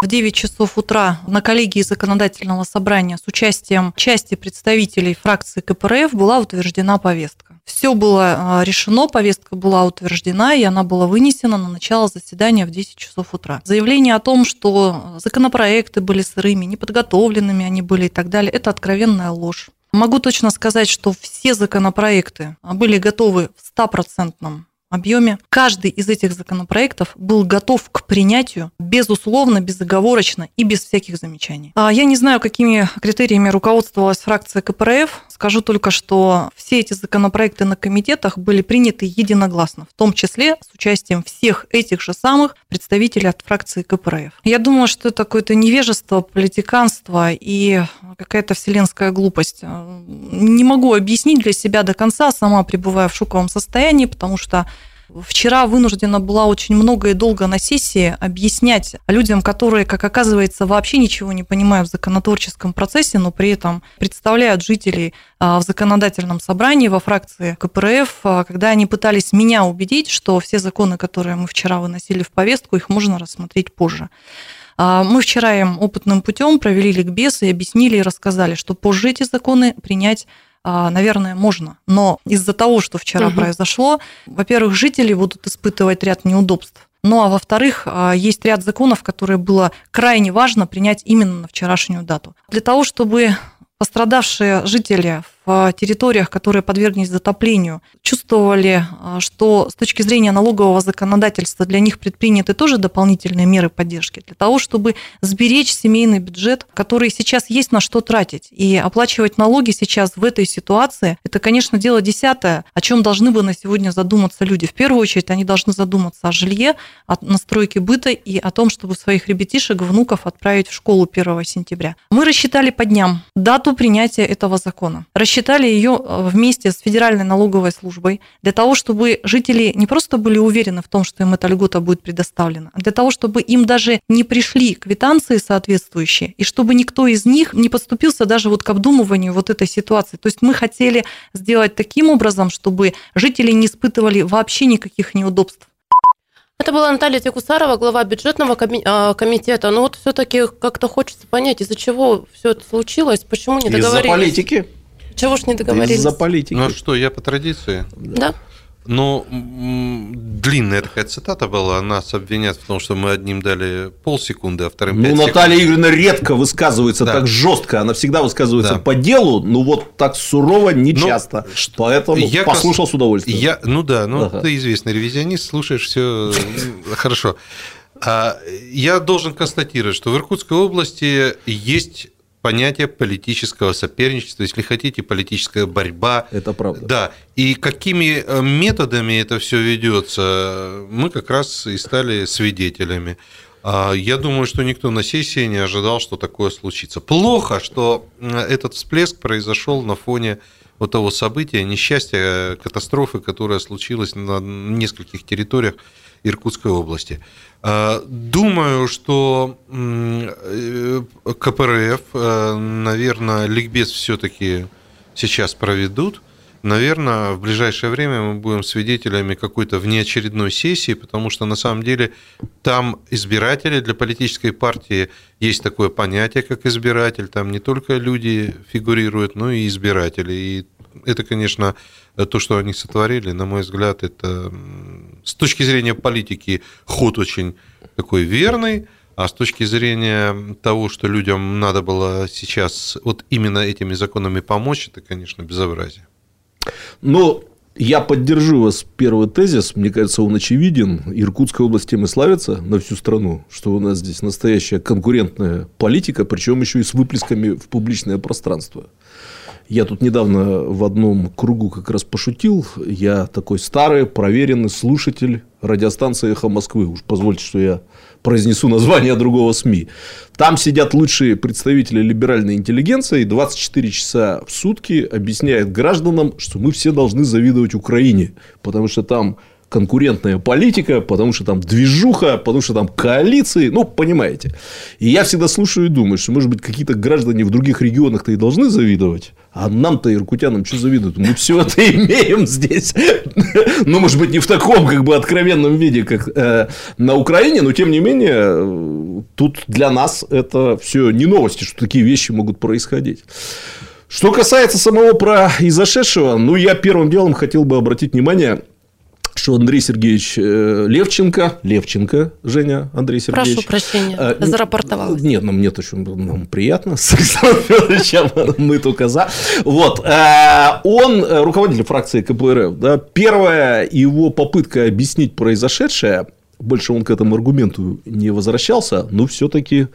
В 9 часов утра на коллегии законодательного собрания с участием части представителей фракции КПРФ была утверждена повестка. Все было а, решено, повестка была утверждена, и она была вынесена на начало заседания в 10 часов утра. Заявление о том, что законопроекты были сырыми, неподготовленными они были и так далее, это откровенная ложь. Могу точно сказать, что все законопроекты были готовы в стопроцентном объеме. Каждый из этих законопроектов был готов к принятию безусловно, безоговорочно и без всяких замечаний. А Я не знаю, какими критериями руководствовалась фракция КПРФ. Скажу только, что все эти законопроекты на комитетах были приняты единогласно, в том числе с участием всех этих же самых представителей от фракции КПРФ. Я думаю, что это какое-то невежество, политиканство и какая-то вселенская глупость. Не могу объяснить для себя до конца, сама пребываю в шоковом состоянии, потому что Вчера вынуждена была очень много и долго на сессии объяснять людям, которые, как оказывается, вообще ничего не понимают в законотворческом процессе, но при этом представляют жителей а, в законодательном собрании во фракции КПРФ, а, когда они пытались меня убедить, что все законы, которые мы вчера выносили в повестку, их можно рассмотреть позже. А, Мы вчера им опытным путем провели ликбез и объяснили и рассказали, что позже эти законы принять наверное, можно. Но из-за того, что вчера Мгм. произошло, во-первых, жители будут испытывать ряд неудобств. Ну а во-вторых, а, есть ряд законов, которые было крайне важно принять именно на вчерашнюю дату. Для того, чтобы пострадавшие жители в территориях, которые подверглись затоплению, чувствовали, а, что с точки зрения налогового законодательства для них предприняты тоже дополнительные меры поддержки, для того, чтобы сберечь семейный бюджет, который сейчас есть на что тратить. И оплачивать налоги сейчас в этой ситуации, это, конечно, дело десятое, о чем должны бы на сегодня задуматься люди. В первую очередь они должны задуматься о жилье, о настройке быта и о том, чтобы своих ребятишек, внуков отправить в школу 1 сентября. Мы рассчитали по дням дату принятия этого закона. Рассчитали ее э, вместе с Федеральной налоговой службой для того, чтобы жители не просто были уверены в том, что им эта льгота будет предоставлена, а для того, чтобы им даже не пришли квитанции соответствующие, и чтобы никто из них не подступился даже вот к обдумыванию вот этой ситуации. То есть мы хотели сделать таким образом, чтобы жители не испытывали вообще никаких неудобств. Это была Наталья Текусарова, глава бюджетного а, комитета. Но вот все-таки как-то хочется понять, из-за чего все это случилось, почему не Из-за договорились. политики. Чего ж не договорились? Из-за политики. Ну что, я по традиции. Да. Ну, длинная такая цитата была. Нас обвинят в том, что мы одним дали полсекунды, а вторым Ну, пять секунд. Наталья Игоревна редко высказывается Да. так жестко, она всегда высказывается Да. по делу, но вот так сурово не Ну, часто. Поэтому Я послушал с удовольствием. Я, ну да, ну Ага. ты известный ревизионист, слушаешь все хорошо. А, Я должен констатировать, что в Иркутской области есть понятие политического соперничества, если хотите, политическая борьба. Это правда. Да. И какими э, методами это все ведется, мы как раз и стали свидетелями. А, я думаю, что никто на сессии не ожидал, что такое случится. Плохо, что этот всплеск произошел на фоне вот того события, несчастья, катастрофы, которая случилась на нескольких территориях Иркутской области. А, думаю, что э, КПРФ, э, наверное, ликбез все-таки сейчас проведут. Наверное, в ближайшее время мы будем свидетелями какой-то внеочередной сессии, потому что на самом деле там избиратели для политической партии есть такое понятие, как избиратель. Там не только люди фигурируют, но и избиратели. И это, конечно, то, что они сотворили, на мой взгляд, это с точки зрения политики ход очень такой верный, а с точки зрения того, что людям надо было сейчас вот именно этими законами помочь, это, конечно, безобразие. Но я поддержу вас первый тезис. Мне кажется, он очевиден. Иркутская область тем и славится на всю страну, что у нас здесь настоящая конкурентная политика, причем еще и с выплесками в публичное пространство. Я тут недавно в одном кругу как раз пошутил. Я такой старый, проверенный слушатель радиостанции «Эхо Москвы». Уж позвольте, что я произнесу название другого СМИ. Там сидят лучшие представители либеральной интеллигенции и 24 часа в сутки объясняют гражданам, что мы все должны завидовать Украине, потому что там конкурентная политика, потому что там движуха, потому что там коалиции, ну, понимаете. И я всегда слушаю и думаю, что, может быть, какие-то граждане в других регионах-то и должны завидовать, а нам-то, иркутянам, что завидуют? Мы все это имеем здесь. Ну, может быть, не в таком как бы откровенном виде, как э, на Украине, но тем не менее, тут для нас это все не новости, что такие вещи могут происходить. Что касается самого произошедшего, ну, я первым делом хотел бы обратить внимание что Андрей Сергеевич э, Левченко, Левченко, Женя Андрей Сергеевич. Прошу прощения, э, зарапортовалась. Нет, нам нет очень нам приятно с Александром Федоровичем, мы только за. Вот, э, он руководитель фракции КПРФ, да, первая его попытка объяснить произошедшее – больше он к этому аргументу не возвращался, но все-таки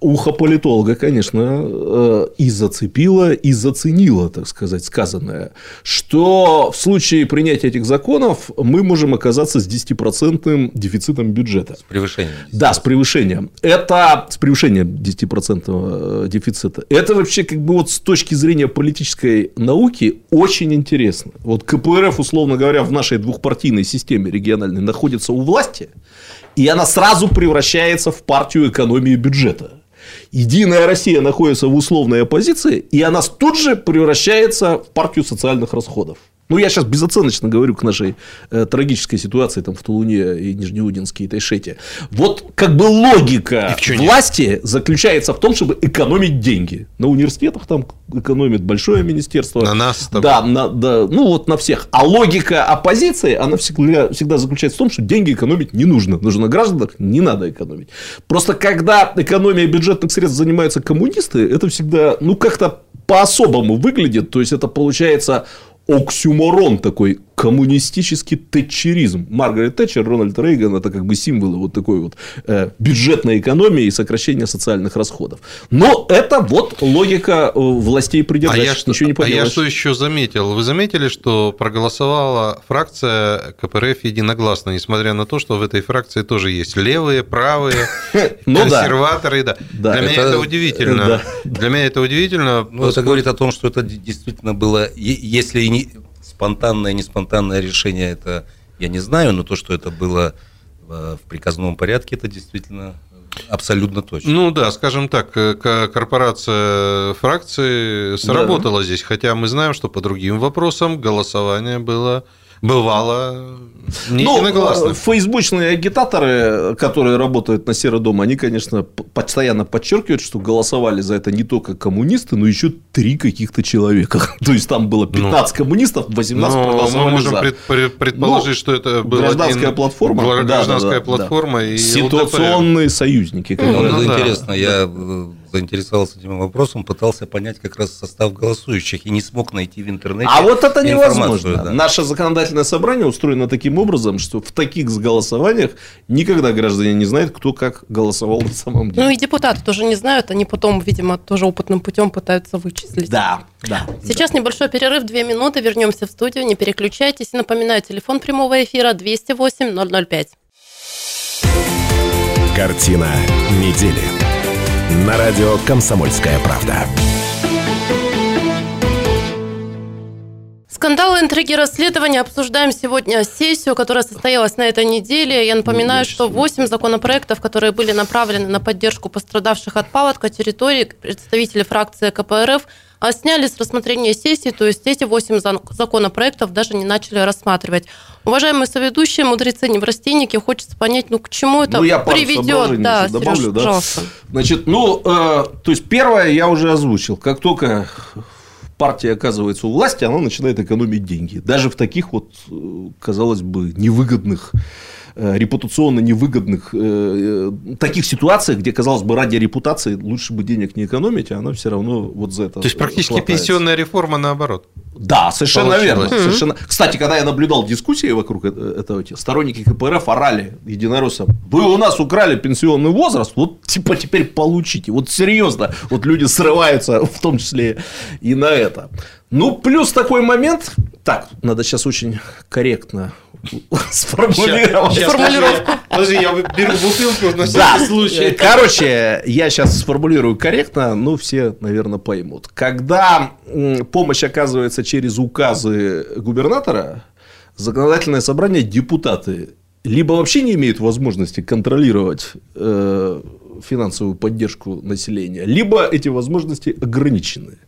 ухо политолога, конечно, э, и зацепило, и заценило, так сказать, сказанное, что в случае принятия этих законов мы можем оказаться с 10% дефицитом бюджета. С превышением. Да, с превышением. Это с превышением 10% э, дефицита. Это вообще как бы вот с точки зрения политической науки очень интересно. Вот КПРФ, условно говоря, в нашей двухпартийной системе региональной находится у власти, и она сразу превращается в партию экономии бюджета. Единая Россия находится в условной оппозиции, и она тут же превращается в партию социальных расходов. Ну, я сейчас безоценочно говорю к нашей э, трагической ситуации там, в Тулуне и Нижнеудинске и Тайшете. Вот как бы логика власти заключается в том, чтобы экономить деньги. На университетах там экономит большое министерство. На нас. Там. Да, на, да, ну вот на всех. А логика оппозиции, она всегда, всегда заключается в том, что деньги экономить не нужно. Нужно на гражданах, не надо экономить. Просто когда экономия бюджетных средств занимаются коммунисты, это всегда, ну, как-то по-особому выглядит. То есть, это получается оксюморон такой коммунистический тэтчеризм. Маргарет Тэтчер, Рональд Рейган – это как бы символы вот такой вот э, бюджетной экономии и сокращения социальных расходов. Но это вот логика э, властей придержать. А я, что, Ничего не а я что еще заметил? Вы заметили, что проголосовала фракция КПРФ единогласно, несмотря на то, что в этой фракции тоже есть левые, правые, консерваторы. Да. Для меня это удивительно. Для меня это удивительно. Это говорит о том, что это действительно было, если и не спонтанное, не спонтанное решение, это я не знаю, но то, что это было в приказном порядке, это действительно абсолютно точно. Ну да, скажем так, э, корпорация фракции сработала да. здесь, хотя мы знаем, что по другим вопросам голосование было бывало не ну, единогласно. Фейсбучные агитаторы, которые работают на Серый дом, они, конечно, постоянно подчеркивают, что голосовали за это не только коммунисты, но еще три каких-то человека. То есть там было 15 ну, коммунистов, 18 ну, проголосовали Мы можем за. предположить, ну, что это была гражданская один... платформа. Гражданская да, да, платформа да, и Ситуационные ЛДПР. союзники. Ну, это да. интересно. Я заинтересовался этим вопросом, пытался понять как раз состав голосующих и не смог найти в интернете. А вот это невозможно. да. Наше законодательное собрание устроено таким образом, что в таких голосованиях никогда граждане не знают, кто как голосовал на самом деле. Ну и депутаты тоже не знают, они потом, видимо, тоже опытным путем пытаются вычислить. Да, да. Сейчас небольшой перерыв, две минуты, вернемся в студию, не переключайтесь. Напоминаю, телефон прямого эфира 208-005. Картина недели. На радио «Комсомольская правда». Скандалы, интриги, расследования. Обсуждаем сегодня сессию, которая состоялась на этой неделе. Я напоминаю, что 8 законопроектов, которые были направлены на поддержку пострадавших от паводка территорий, представители фракции КПРФ сняли с рассмотрения сессии, то есть эти 8 законопроектов даже не начали рассматривать. Уважаемые соведущие, мудрецы, неврастенники, хочется понять, ну к чему это Ну, я приведет. Да, добавлю, Сереж, да. пожалуйста. Значит, ну, э, то есть первое я уже озвучил. Как только партия оказывается у власти, она начинает экономить деньги. Даже в таких вот, э, казалось бы, невыгодных репутационно невыгодных э, э, таких ситуациях, где, казалось бы, ради репутации лучше бы денег не экономить, а она все равно вот за это То есть практически хватается. пенсионная реформа наоборот. Да, совершенно Получилось. верно. Совершенно... Кстати, когда я наблюдал дискуссии вокруг э- этого, сторонники КПРФ орали единороссам. Вы у нас украли пенсионный возраст, вот типа теперь получите. Вот серьезно, вот люди срываются, в том числе и на это. Ну, плюс такой момент. Так, надо сейчас очень корректно сформулировать. Щас, Формулировку. Подожди, я беру бутылку на всякий случай. Короче, я сейчас сформулирую корректно, но все, наверное, поймут. Когда помощь оказывается через указы губернатора, законодательное собрание, депутаты либо вообще не имеют возможности контролировать э, финансовую поддержку населения, либо эти возможности ограничены.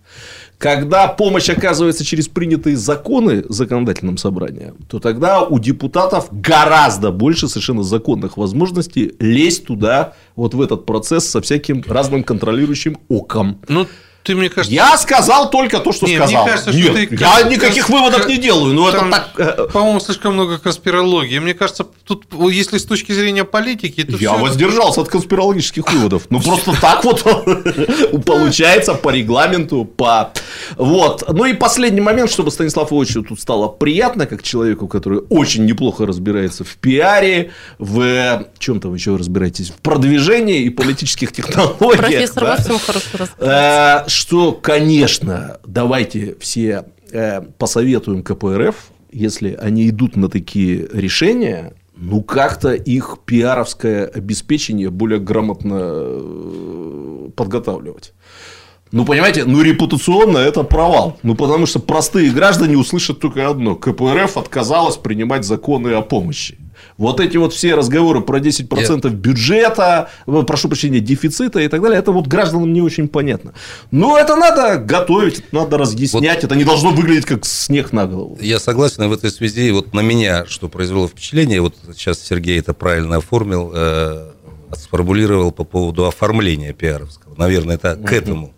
Когда помощь оказывается через принятые законы законодательным собранием, то тогда у депутатов гораздо больше совершенно законных возможностей лезть туда, вот в этот процесс со всяким разным контролирующим оком. Ну, ты, мне кажется... Я сказал только то, что Не, сказал. мне кажется, что Нет, ты... я никаких выводов не делаю. Ну, это Там, так... э, По-моему, слишком много конспирологии. Мне кажется, тут, если с точки зрения политики, то Я воздержался от конспирологических выводов. Ну, просто так вот получается по регламенту, по... Вот. Ну, и последний момент, чтобы Станиславу Ильичу тут стало приятно, как человеку, который очень неплохо разбирается в пиаре, в чем там еще разбираетесь, в продвижении и политических технологиях. Профессор во всем хорошо разбирается. Что, конечно, давайте все э, посоветуем КПРФ, если они идут на такие решения, ну, как-то их пиаровское обеспечение более грамотно э, подготавливать. Ну, понимаете, ну, репутационно это провал. Ну, потому что простые граждане услышат только одно. КПРФ отказалась принимать законы о помощи. Вот эти вот все разговоры про 10% бюджета, э, прошу прощения, дефицита и так далее, это вот гражданам не очень понятно. Но это надо готовить, это надо разъяснять, это не должно выглядеть как снег на голову. Я согласен в этой связи. Вот на меня, что произвело впечатление, вот сейчас Сергей это правильно оформил, э, сформулировал по поводу оформления пиаровского. Наверное, это к этому.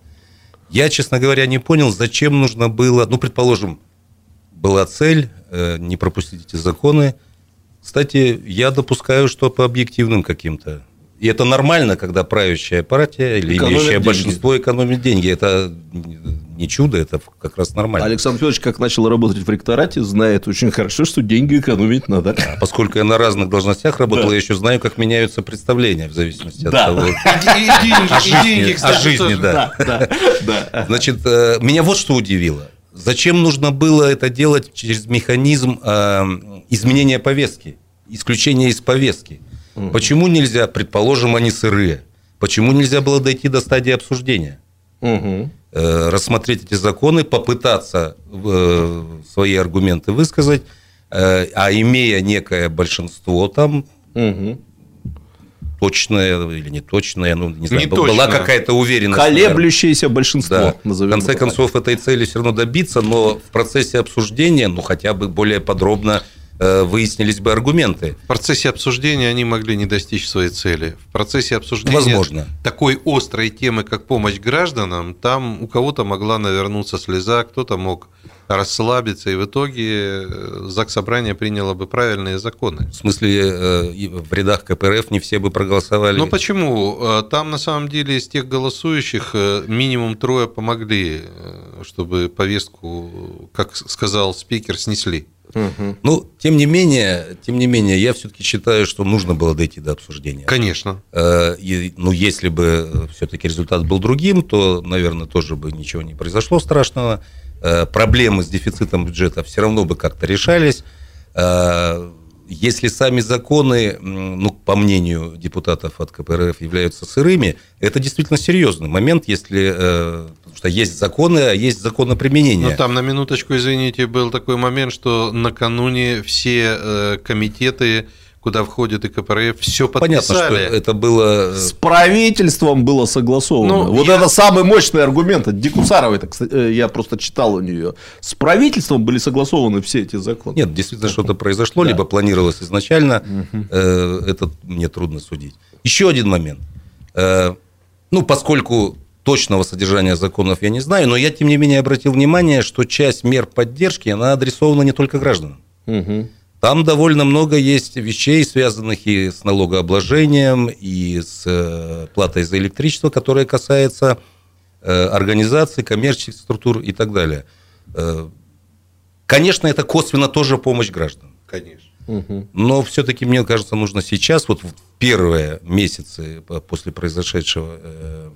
Я, честно говоря, не понял, зачем нужно было, ну, предположим, была цель э, не пропустить эти законы. Кстати, я допускаю, что по объективным каким-то. И это нормально, когда правящая партия или Экономит имеющая деньги. большинство экономит деньги. Это не чудо, это как раз нормально. Александр Федорович, как начал работать в ректорате, знает очень хорошо, что деньги экономить надо. А поскольку я на разных должностях работал, Да. я еще знаю, как меняются представления в зависимости Да. от того. И, и деньги, О и жизни, деньги, о кстати, жизни, тоже. да. Да, да. Значит, э, меня вот что удивило. Зачем нужно было это делать через механизм э, изменения повестки, исключения из повестки? Почему нельзя, предположим, они сырые, почему нельзя было дойти до стадии обсуждения? Мгм. Э, рассмотреть эти законы, попытаться э, свои аргументы высказать, э, а имея некое большинство там, Мгм. Точное или не точное, ну, не знаю, Не была точное. какая-то уверенность. наверное. Колеблющееся большинство, Да. В назовем конце это так. концов, этой цели все равно добиться, но в процессе обсуждения, ну, хотя бы более подробно выяснились бы аргументы. В процессе обсуждения они могли не достичь своей цели. В процессе обсуждения Возможно. такой острой темы, как помощь гражданам, там у кого-то могла навернуться слеза, кто-то мог расслабиться, и в итоге э, ЗАГС Собрание приняло бы правильные законы. В смысле, э, в рядах КПРФ не все бы проголосовали. Ну почему? Э, Там на самом деле из тех голосующих э, минимум трое помогли, э, чтобы повестку, как сказал спикер, снесли. Ну, тем не менее, тем не менее, я все-таки считаю, что нужно было дойти до обсуждения. Конечно. Э, И, ну, если бы все-таки результат был другим, то, наверное, тоже бы ничего не произошло страшного. Э, Проблемы с дефицитом бюджета все равно бы как-то решались. Э, Если сами законы, ну, по мнению депутатов от КПРФ, являются сырыми, это действительно серьезный момент, если... э, Потому что есть законы, а есть законоприменение. Ну, там на минуточку, извините, был такой момент, что накануне все э, комитеты, куда входит и КПРФ, все Понятно, что подписали. это было... С правительством было согласовано. Ну, вот я- это самый мощный аргумент. от Дикусаровой, так, кстати, э, я просто читал у нее. С правительством были согласованы все эти законы. Нет, действительно что-то произошло, Да. либо планировалось изначально. Э, Это мне трудно судить. Еще один момент. Э, Ну, поскольку точного содержания законов я не знаю, но я, тем не менее, обратил внимание, что часть мер поддержки, она адресована не только гражданам. Мгм. Там довольно много есть вещей, связанных и с налогообложением, и с э, платой за электричество, которое касается э, организаций, коммерческих структур и так далее. Э, Конечно, это косвенно тоже помощь гражданам. Конечно. Но все-таки, мне кажется, нужно сейчас, вот в первые месяцы по- после произошедшего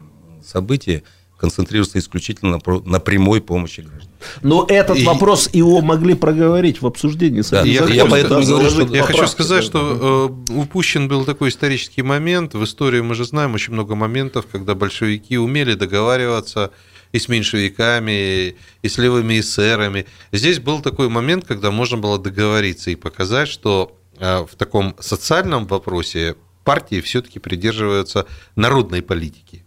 события, концентрироваться исключительно на, прямой помощи гражданам. Но этот И- вопрос его могли проговорить в обсуждении. с Да, я- я поэтому да, говорю, что- Я хочу сказать, да, что э, упущен был такой исторический момент. В истории мы же знаем очень много моментов, когда большевики умели договариваться и с меньшевиками, и с левыми эсерами. Здесь был такой момент, когда можно было договориться и показать, что э, в таком социальном вопросе партии все-таки придерживаются народной политики.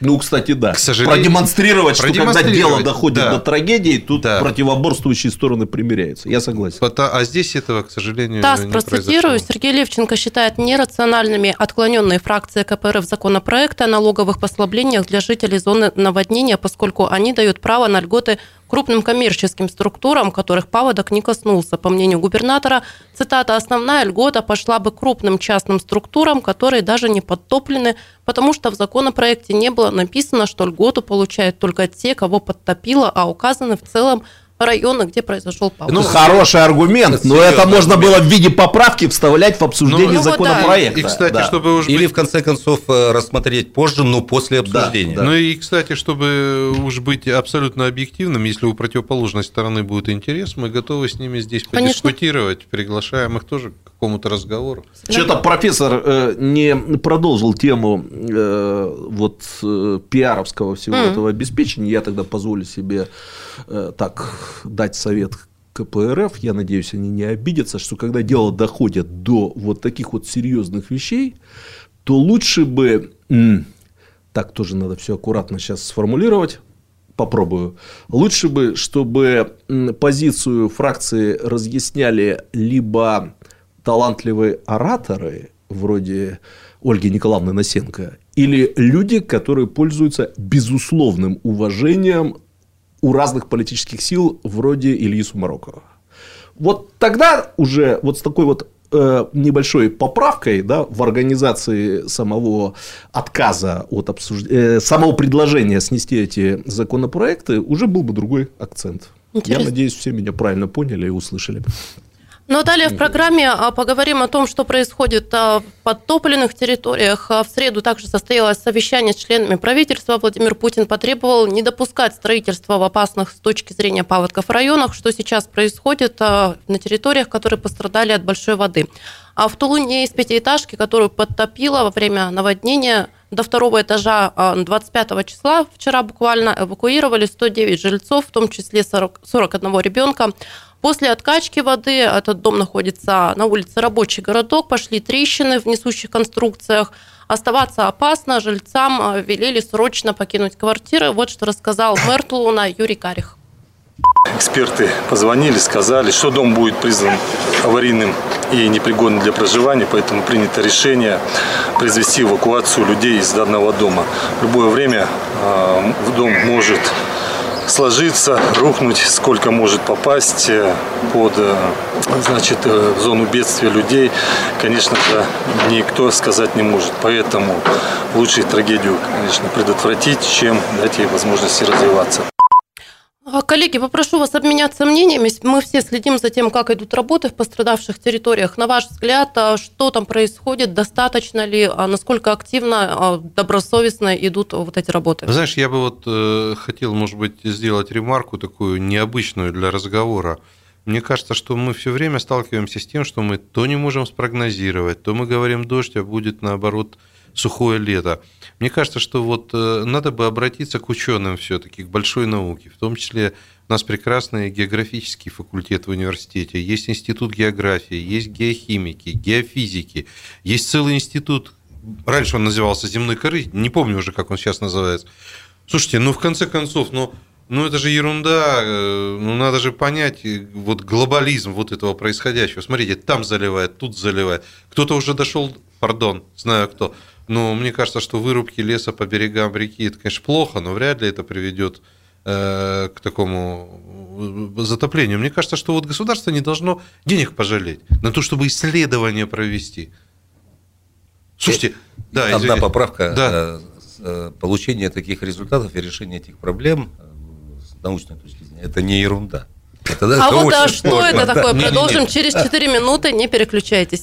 Ну, кстати, да. К сожалению- Продемонстрировать, что когда Продемонстрировать, дело доходит да. до трагедии, тут Да. противоборствующие стороны примиряются. Я согласен. Пота- А здесь этого, к сожалению, ТАСС не процитирую. произошло. Сергей Левченко считает нерациональными отклоненные фракции КПРФ законопроекта о налоговых послаблениях для жителей зоны наводнения, поскольку они дают право на льготы крупным коммерческим структурам, которых паводок не коснулся. По мнению губернатора, цитата, «основная льгота пошла бы крупным частным структурам, которые даже не подтоплены, потому что в законопроекте не было написано, что льготу получают только те, кого подтопило, а указаны в целом районы, где произошел паводок». Ну, хороший аргумент, но это можно было в виде поправки вставлять в обсуждение Ну, вот да. законопроекта. И, кстати, Да. чтобы уж Или, быть в конце концов, э, рассмотреть позже, но после обсуждения. да. Ну и, кстати, чтобы уж быть абсолютно объективным, если у противоположной стороны будет интерес, мы готовы с ними здесь Конечно. подискутировать, приглашаем их тоже к какому-то разговору. Что-то профессор э, не продолжил тему э, вот э, пиаровского всего Мгм. этого обеспечения. Я тогда позволю себе э, так дать совет КПРФ. Я надеюсь, они не обидятся, что когда дело доходит до вот таких вот серьезных вещей, то лучше бы, м, так тоже надо все аккуратно сейчас сформулировать, попробую. Лучше бы, чтобы позицию фракции разъясняли либо талантливые ораторы, вроде Ольги Николаевны Носенко, или люди, которые пользуются безусловным уважением у разных политических сил, вроде Ильи Сумарокова. Вот тогда уже вот с такой вот э, небольшой поправкой да, в организации самого отказа от обсуждения, самого предложения снести эти законопроекты уже был бы другой акцент. Интересно. Я надеюсь, все меня правильно поняли и услышали. Ну, далее в программе а, поговорим о том, что происходит а, в подтопленных территориях. А, В среду также состоялось совещание с членами правительства. Владимир Путин потребовал не допускать строительства в опасных с точки зрения паводков районах, что сейчас происходит на территориях, которые пострадали от большой воды. А в Тулуне из пятиэтажки, которую подтопило во время наводнения, до второго этажа а, 25 числа, вчера буквально, эвакуировали 109 жильцов, в том числе 40, 41 ребенка. После откачки воды, этот дом находится на улице Рабочий городок, пошли трещины в несущих конструкциях. Оставаться опасно, жильцам а, велели срочно покинуть квартиры. Вот что рассказал мэр Тулуна Юрий Карих. эксперты позвонили, сказали, что дом будет признан аварийным и непригодным для проживания, поэтому принято решение произвести эвакуацию людей из данного дома. В любое время э, дом может сложиться, рухнуть, сколько может попасть э, под э, значит, э, зону бедствия людей, конечно же, никто сказать не может. Поэтому лучше трагедию, конечно, предотвратить, чем дать ей возможности развиваться. А, коллеги, попрошу вас обменяться мнениями. Мы все следим за тем, как идут работы в пострадавших территориях. На ваш взгляд, а, что там происходит, достаточно ли, а насколько активно, добросовестно идут вот эти работы? Знаешь, я бы вот э, хотел, может быть, сделать ремарку такую необычную для разговора. Мне кажется, что мы все время сталкиваемся с тем, что мы то не можем спрогнозировать, то мы говорим дождь, а будет наоборот сухое лето. Мне кажется, что вот э, надо бы обратиться к ученым все-таки, к большой науке, в том числе у нас прекрасный географический факультет в университете, есть институт географии, есть геохимики, геофизики, есть целый институт, раньше он назывался земной коры, не помню уже, как он сейчас называется. Слушайте, ну в конце концов, ну, ну это же ерунда, э, ну надо же понять э, вот глобализм вот этого происходящего. Смотрите, там заливает, тут заливает. Кто-то уже дошел, пардон, знаю кто, но мне кажется, что вырубки леса по берегам реки это, конечно, плохо, но вряд ли это приведет э, к такому э, затоплению. Мне кажется, что вот государство не должно денег пожалеть на то, чтобы исследования провести. Слушайте, да, одна извините. поправка. Да. Получение таких результатов и решение этих проблем с научной точки зрения это не ерунда. Это, а это вот а что это такое? Продолжим через 4 минуты, не переключайтесь.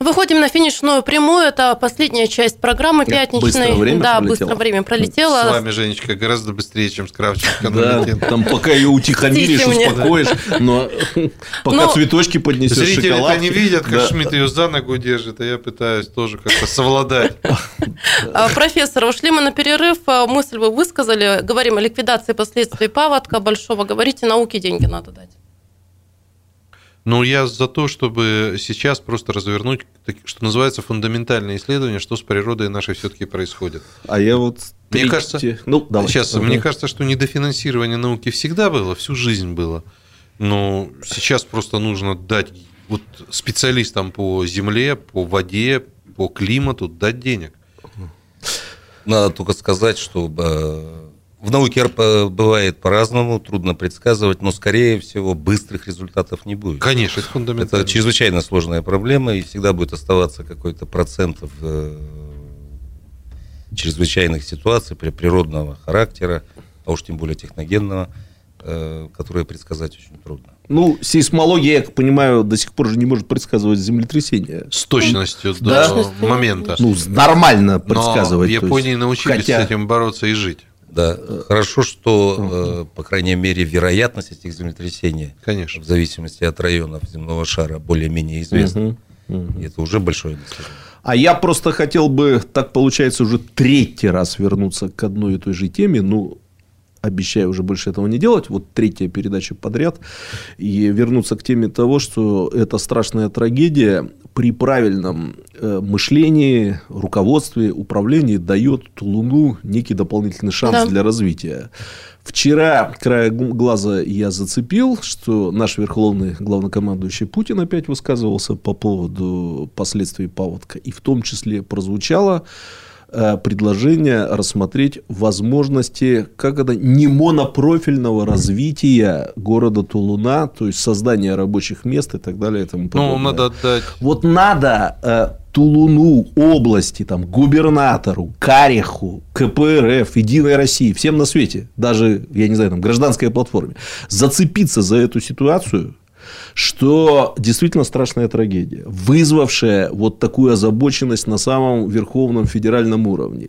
Выходим на финишную прямую. Это последняя часть программы пятничной. Быстро время да, пролетело. быстро время пролетело. С вами, Женечка, гораздо быстрее, чем с Кравченко. Да, там пока ее утихомиришь, успокоишь, но пока цветочки поднесешь, Зрители это не видят, как Шмидт ее за ногу держит, а я пытаюсь тоже как-то совладать. А, профессор, ушли мы на перерыв. А, мысль вы высказали. Говорим о ликвидации последствий паводка большого. Говорите, науке деньги надо дать. Ну, я за то, чтобы сейчас просто развернуть, что называется, фундаментальное исследование, что с природой нашей все-таки происходит. А я вот... Мне кажется, ну, давай. сейчас, угу. мне кажется, что недофинансирование науки всегда было, всю жизнь было. Но сейчас просто нужно дать вот специалистам по земле, по воде, по климату дать денег. Надо только сказать, что э, в науке бывает по-разному, трудно предсказывать, но, скорее всего, быстрых результатов не будет. Конечно, это фундаментально. Это чрезвычайно сложная проблема, и всегда будет оставаться какой-то процент в э, чрезвычайных ситуаций природного характера, а уж тем более техногенного, э, которые предсказать очень трудно. Ну, сейсмология, я как понимаю, до сих пор же не может предсказывать землетрясение. С точностью до да? момента. Ну, нормально предсказывать. Но в Японии научились хотя... с этим бороться и жить. Да, хорошо, что, э, по крайней мере, вероятность этих землетрясений, Конечно. в зависимости от районов земного шара, более-менее известна. Угу, угу. это уже большое достижение. А я просто хотел бы, так получается, уже третий раз вернуться к одной и той же теме. Ну, обещаю уже больше этого не делать, вот третья передача подряд, и вернуться к теме того, что эта страшная трагедия при правильном э, мышлении, руководстве, управлении дает Тулуну некий дополнительный шанс да. для развития. Вчера края глаза я зацепил, что наш верховный главнокомандующий Путин опять высказывался по поводу последствий паводка, и в том числе прозвучало предложение рассмотреть возможности как это, не монопрофильного развития города Тулуна, то есть создания рабочих мест и так далее. И тому ну, надо отдать. Вот надо э, Тулуну, области, там, губернатору, Кариху, КПРФ, Единой России, всем на свете, даже, я не знаю, там, гражданской платформе, зацепиться за эту ситуацию – что действительно страшная трагедия, вызвавшая вот такую озабоченность на самом верховном федеральном уровне.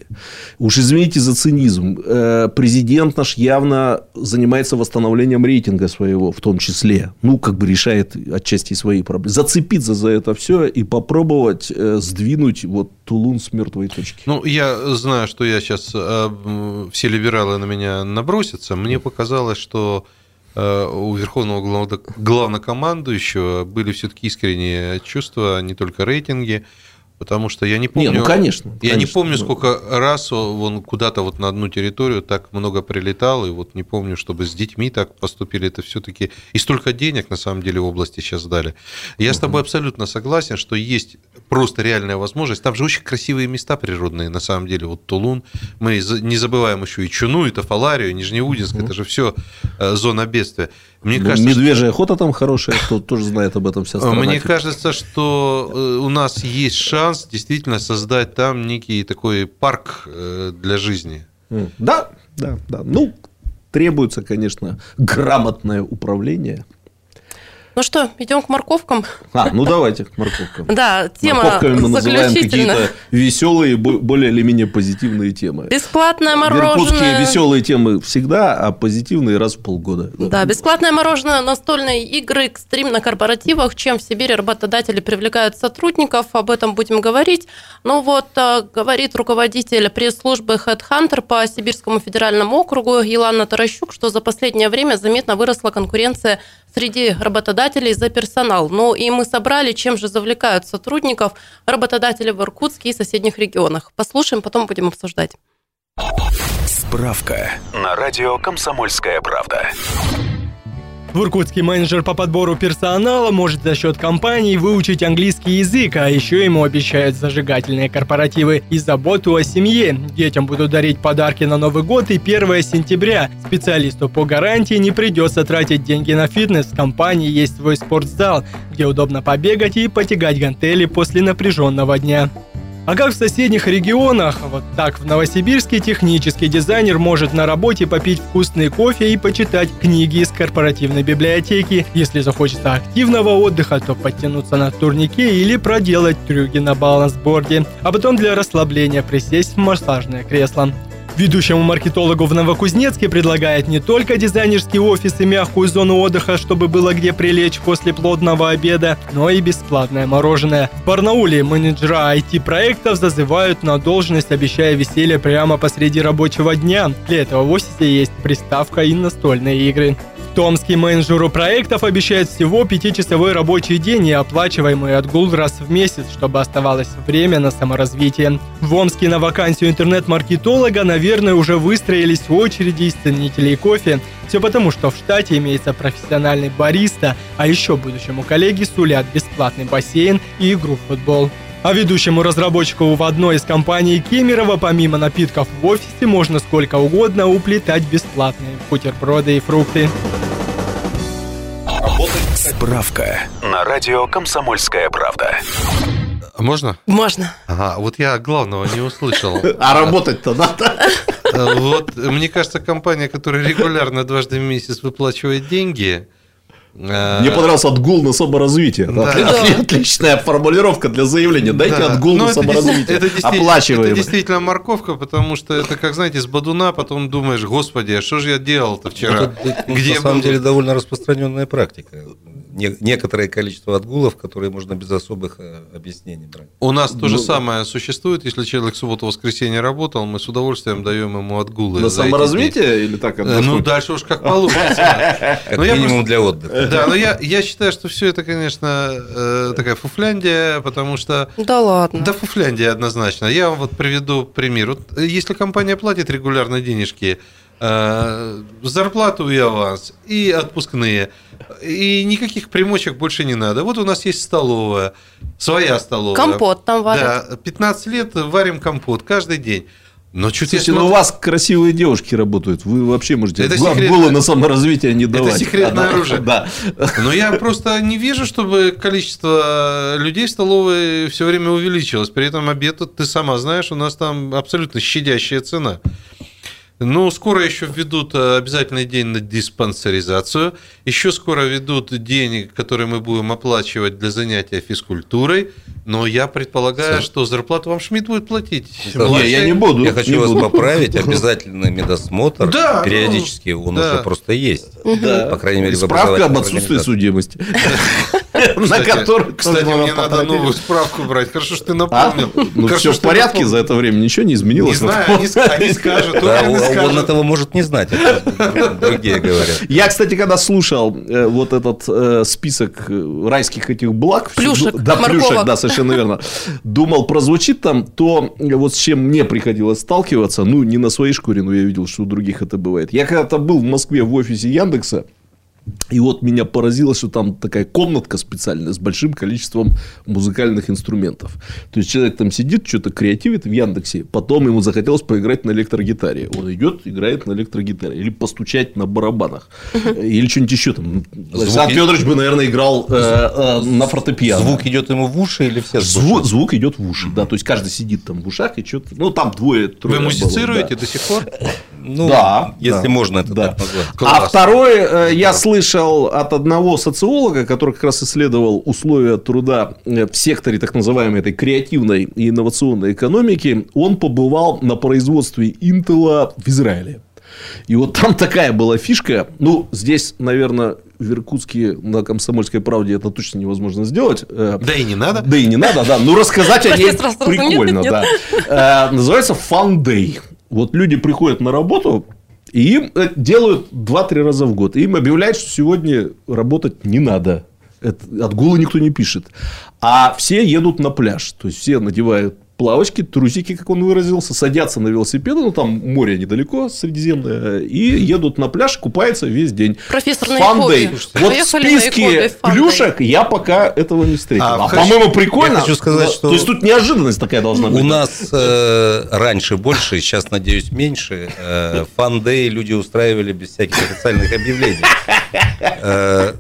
Уж извините за цинизм, э, президент наш явно занимается восстановлением рейтинга своего, в том числе, ну, как бы решает отчасти свои проблемы. Зацепиться за это все и попробовать э, сдвинуть вот Тулун с мертвой точки. Ну, я знаю, что я сейчас, э, все либералы на меня набросятся, мне показалось, что у верховного главно- главнокомандующего были все-таки искренние чувства, не только рейтинги. Потому что я не помню. Не, ну, конечно, Я не конечно, помню, ну. сколько раз он куда-то вот на одну территорию так много прилетал, и вот не помню, чтобы с детьми так поступили. Это все-таки и столько денег на самом деле в области сейчас дали. Я с тобой абсолютно согласен, что есть просто реальная возможность. Там же очень красивые места природные, на самом деле. Вот Тулун. Мы не забываем еще и Чуну, и Тафаларию, и Нижнеудинск. Это же все зона бедствия. Мне кажется, Медвежья охота там хорошая, кто тоже знает об этом вся страна. Мне теперь. кажется, что э, у нас есть шанс действительно создать там некий такой парк э, для жизни. Да, да, да. Ну, требуется, конечно, грамотное управление. Ну что, идем к морковкам? А, ну давайте к морковкам. Да, тема Морковками мы называем какие-то веселые, бо- более или менее позитивные темы. Бесплатное мороженое. веселые темы всегда, а позитивные раз в полгода. Да, бесплатное мороженое, настольные игры, экстрим на корпоративах, чем в Сибири работодатели привлекают сотрудников, об этом будем говорить. Ну вот, э, говорит руководитель пресс-службы HeadHunter по Сибирскому федеральному округу Елана Таращук, что за последнее время заметно выросла конкуренция среди работодателей за персонал. Ну и мы собрали, чем же завлекают сотрудников работодатели в Иркутске и соседних регионах. Послушаем, потом будем обсуждать. Справка на радио «Комсомольская правда». В Иркутске менеджер по подбору персонала может за счет компании выучить английский язык, а еще ему обещают зажигательные корпоративы и заботу о семье. Детям будут дарить подарки на Новый год и 1 сентября. Специалисту по гарантии не придется тратить деньги на фитнес. В компании есть свой спортзал, где удобно побегать и потягать гантели после напряженного дня. А как в соседних регионах, вот так в Новосибирске технический дизайнер может на работе попить вкусный кофе и почитать книги из корпоративной библиотеки. Если захочется активного отдыха, то подтянуться на турнике или проделать трюки на балансборде, а потом для расслабления присесть в массажное кресло. Ведущему маркетологу в Новокузнецке предлагает не только дизайнерский офис и мягкую зону отдыха, чтобы было где прилечь после плотного обеда, но и бесплатное мороженое. В Барнауле менеджера IT-проектов зазывают на должность, обещая веселье прямо посреди рабочего дня. Для этого в офисе есть приставка и настольные игры. В Томске менеджеру проектов обещают всего пятичасовой рабочий день и оплачиваемый отгул раз в месяц, чтобы оставалось время на саморазвитие. В Омске на вакансию интернет-маркетолога, наверное, уже выстроились очереди из ценителей кофе. Все потому, что в штате имеется профессиональный бариста, а еще будущему коллеге сулят бесплатный бассейн и игру в футбол. А ведущему разработчику в одной из компаний Кемерово помимо напитков в офисе можно сколько угодно уплетать бесплатные бутерброды и фрукты. Справка на радио «Комсомольская правда». Можно? Можно. Ага, вот я главного не услышал. А работать-то надо. Э, Вот, мне кажется, компания, которая регулярно дважды в месяц выплачивает деньги, Мне понравился отгул на саморазвитие. Да. Отли- Да. Отличная формулировка для заявления. Дайте Да. отгул Ну, на это саморазвитие. Это действительно, это действительно морковка, потому что это, как знаете, с бадуна, потом думаешь, господи, а что же я делал-то вчера? Это, ну, Где на самом был?» деле довольно распространенная практика. Не- некоторое количество отгулов, которые можно без особых э, объяснений брать. У нас то же Ну, самое существует. Если человек в субботу-воскресенье работал, мы с удовольствием даем ему отгулы. На саморазвитие или так? Э, Ну, дальше уж как получится. Как Ну, я минимум для отдыха. Да, но я, я считаю, что все это, конечно, э, такая фуфляндия, потому что... Да ладно. Да, фуфляндия однозначно. Я вам вот приведу пример. Если компания платит регулярно денежки, зарплату и аванс, и отпускные, и никаких примочек больше не надо. Вот у нас есть столовая, своя столовая. Компот там варят. Да, 15 лет варим компот каждый день. Но что-то я Слушайте, ну у смотрю- вас красивые девушки работают. Вы вообще можете Это секретно- отгулы на саморазвитие не Это давать. секретное Да, оружие. Да. Но я просто не вижу, чтобы количество людей в столовой все время увеличилось. При этом обед, ты сама знаешь, у нас там абсолютно щадящая цена. Ну, скоро еще введут э, обязательный день на диспансеризацию. Еще скоро ведут день, который мы будем оплачивать для занятия физкультурой. Но я предполагаю, что зарплату вам Шмидт будет платить. Не, я не буду. Я хочу не вас буду. поправить. Обязательный медосмотр Да, ну, периодически он да. уже просто есть. Да. По крайней мере, Справка об отсутствии судимости. на который Кстати, мне надо новую справку брать. Хорошо, что ты А? напомнил. Ну, все в порядке за это время, ничего не Не изменилось. знаю, они, ск- они скажут, он, этого может не знать, другие говорят. Я, кстати, когда слушал э, вот этот э, список э, райских этих благ, Плюшек, да, плюшек, да, совершенно верно, думал, прозвучит там, то вот с чем мне приходилось сталкиваться, ну, не на своей шкуре, но я видел, что у других это бывает. Я когда-то был в Москве в офисе Яндекса, и вот меня поразило, что там такая комнатка специальная с большим количеством музыкальных инструментов. То есть человек там сидит, что-то креативит в Яндексе, потом ему захотелось поиграть на электрогитаре. Он идет, играет на электрогитаре. Или постучать на барабанах. Или что-нибудь еще там. Александр Федорович бы, наверное, играл э, э, на фортепиано. Звук идет ему в уши или все Звук, звук идет в уши, да, то есть каждый сидит там в ушах и что-то, ну там двое, трое. Вы музицируете до сих пор? Ну, Да, если да. можно это Да. так назвать. А Класс. второй э, я слышал от одного социолога, который как раз исследовал условия труда э, в секторе так называемой этой креативной и инновационной экономики. Он побывал на производстве Интела в Израиле. И вот там такая была фишка. Ну, здесь, наверное, в Иркутске на Комсомольской правде это точно невозможно сделать. Э, Да и не надо. Да и не надо, да. Ну, рассказать о ней прикольно, да. Называется Fun Day. Вот люди приходят на работу, и им э, делают 2-3 раза в год. И им объявляют, что сегодня работать не надо. Это, отгула никто не пишет. А все едут на пляж. То есть, все надевают плавочки, трусики, как он выразился, садятся на велосипеды, ну, там море недалеко, Средиземное, и едут на пляж, купаются весь день. Профессор. Day. Вот в списке плюшек я пока этого не встретил. А А, Хаш- по-моему, прикольно. Я хочу сказать, Но- что- То есть, тут неожиданность такая должна быть. У нас э, раньше больше, сейчас, надеюсь, меньше. Э, фан-дэй люди устраивали без всяких официальных объявлений. Э,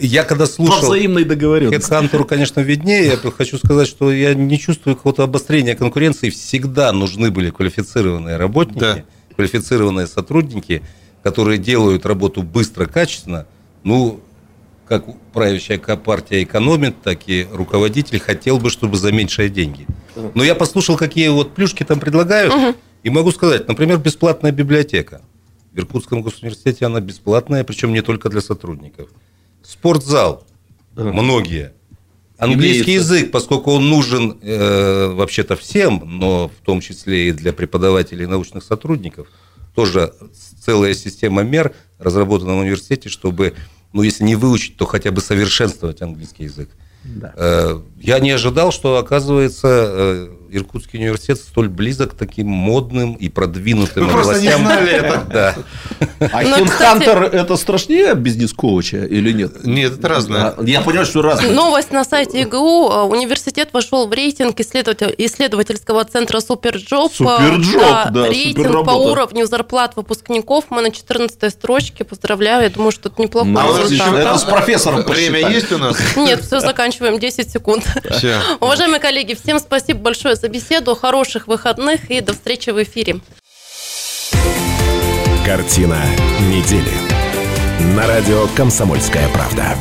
я когда По слушал... взаимной договоренности. Хедхантеру, конечно, виднее. Я хочу сказать, что я не чувствую какого-то обострения конкуренции. Всегда нужны были квалифицированные работники, Да. квалифицированные сотрудники, которые делают работу быстро, качественно. Ну, как правящая партия экономит, так и руководитель хотел бы, чтобы за меньшие деньги. Но я послушал, какие вот плюшки там предлагают, и могу сказать, например, бесплатная библиотека. В Иркутском госуниверситете она бесплатная, причем не только для сотрудников. Спортзал. Многие. Английский Имеется. язык, поскольку он нужен э, вообще-то всем, но в том числе и для преподавателей и научных сотрудников, тоже целая система мер разработана в университете, чтобы, ну, если не выучить, то хотя бы совершенствовать английский язык. Э, Я не ожидал, что, оказывается, э, Иркутский университет столь близок к таким модным и продвинутым Вы просто не областям. знали это. Да. А Ну, HeadHunter это страшнее бизнес-коуча или нет? Нет, это разное. А, Я понимаю, что разное. Новость на сайте ИГУ. Э, Университет вошел в рейтинг исследователь- исследовательского центра Superjob. Superjob, Э, да, Рейтинг по уровню зарплат выпускников. Мы на 14 строчке. Поздравляю. Я думаю, что это неплохой Ну, А это с профессором Время есть у нас? Нет, все, заканчиваем. 10 секунд. Все. Уважаемые коллеги, всем спасибо большое за беседу. Хороших выходных и до встречи в эфире. Картина недели. На радио «Комсомольская правда».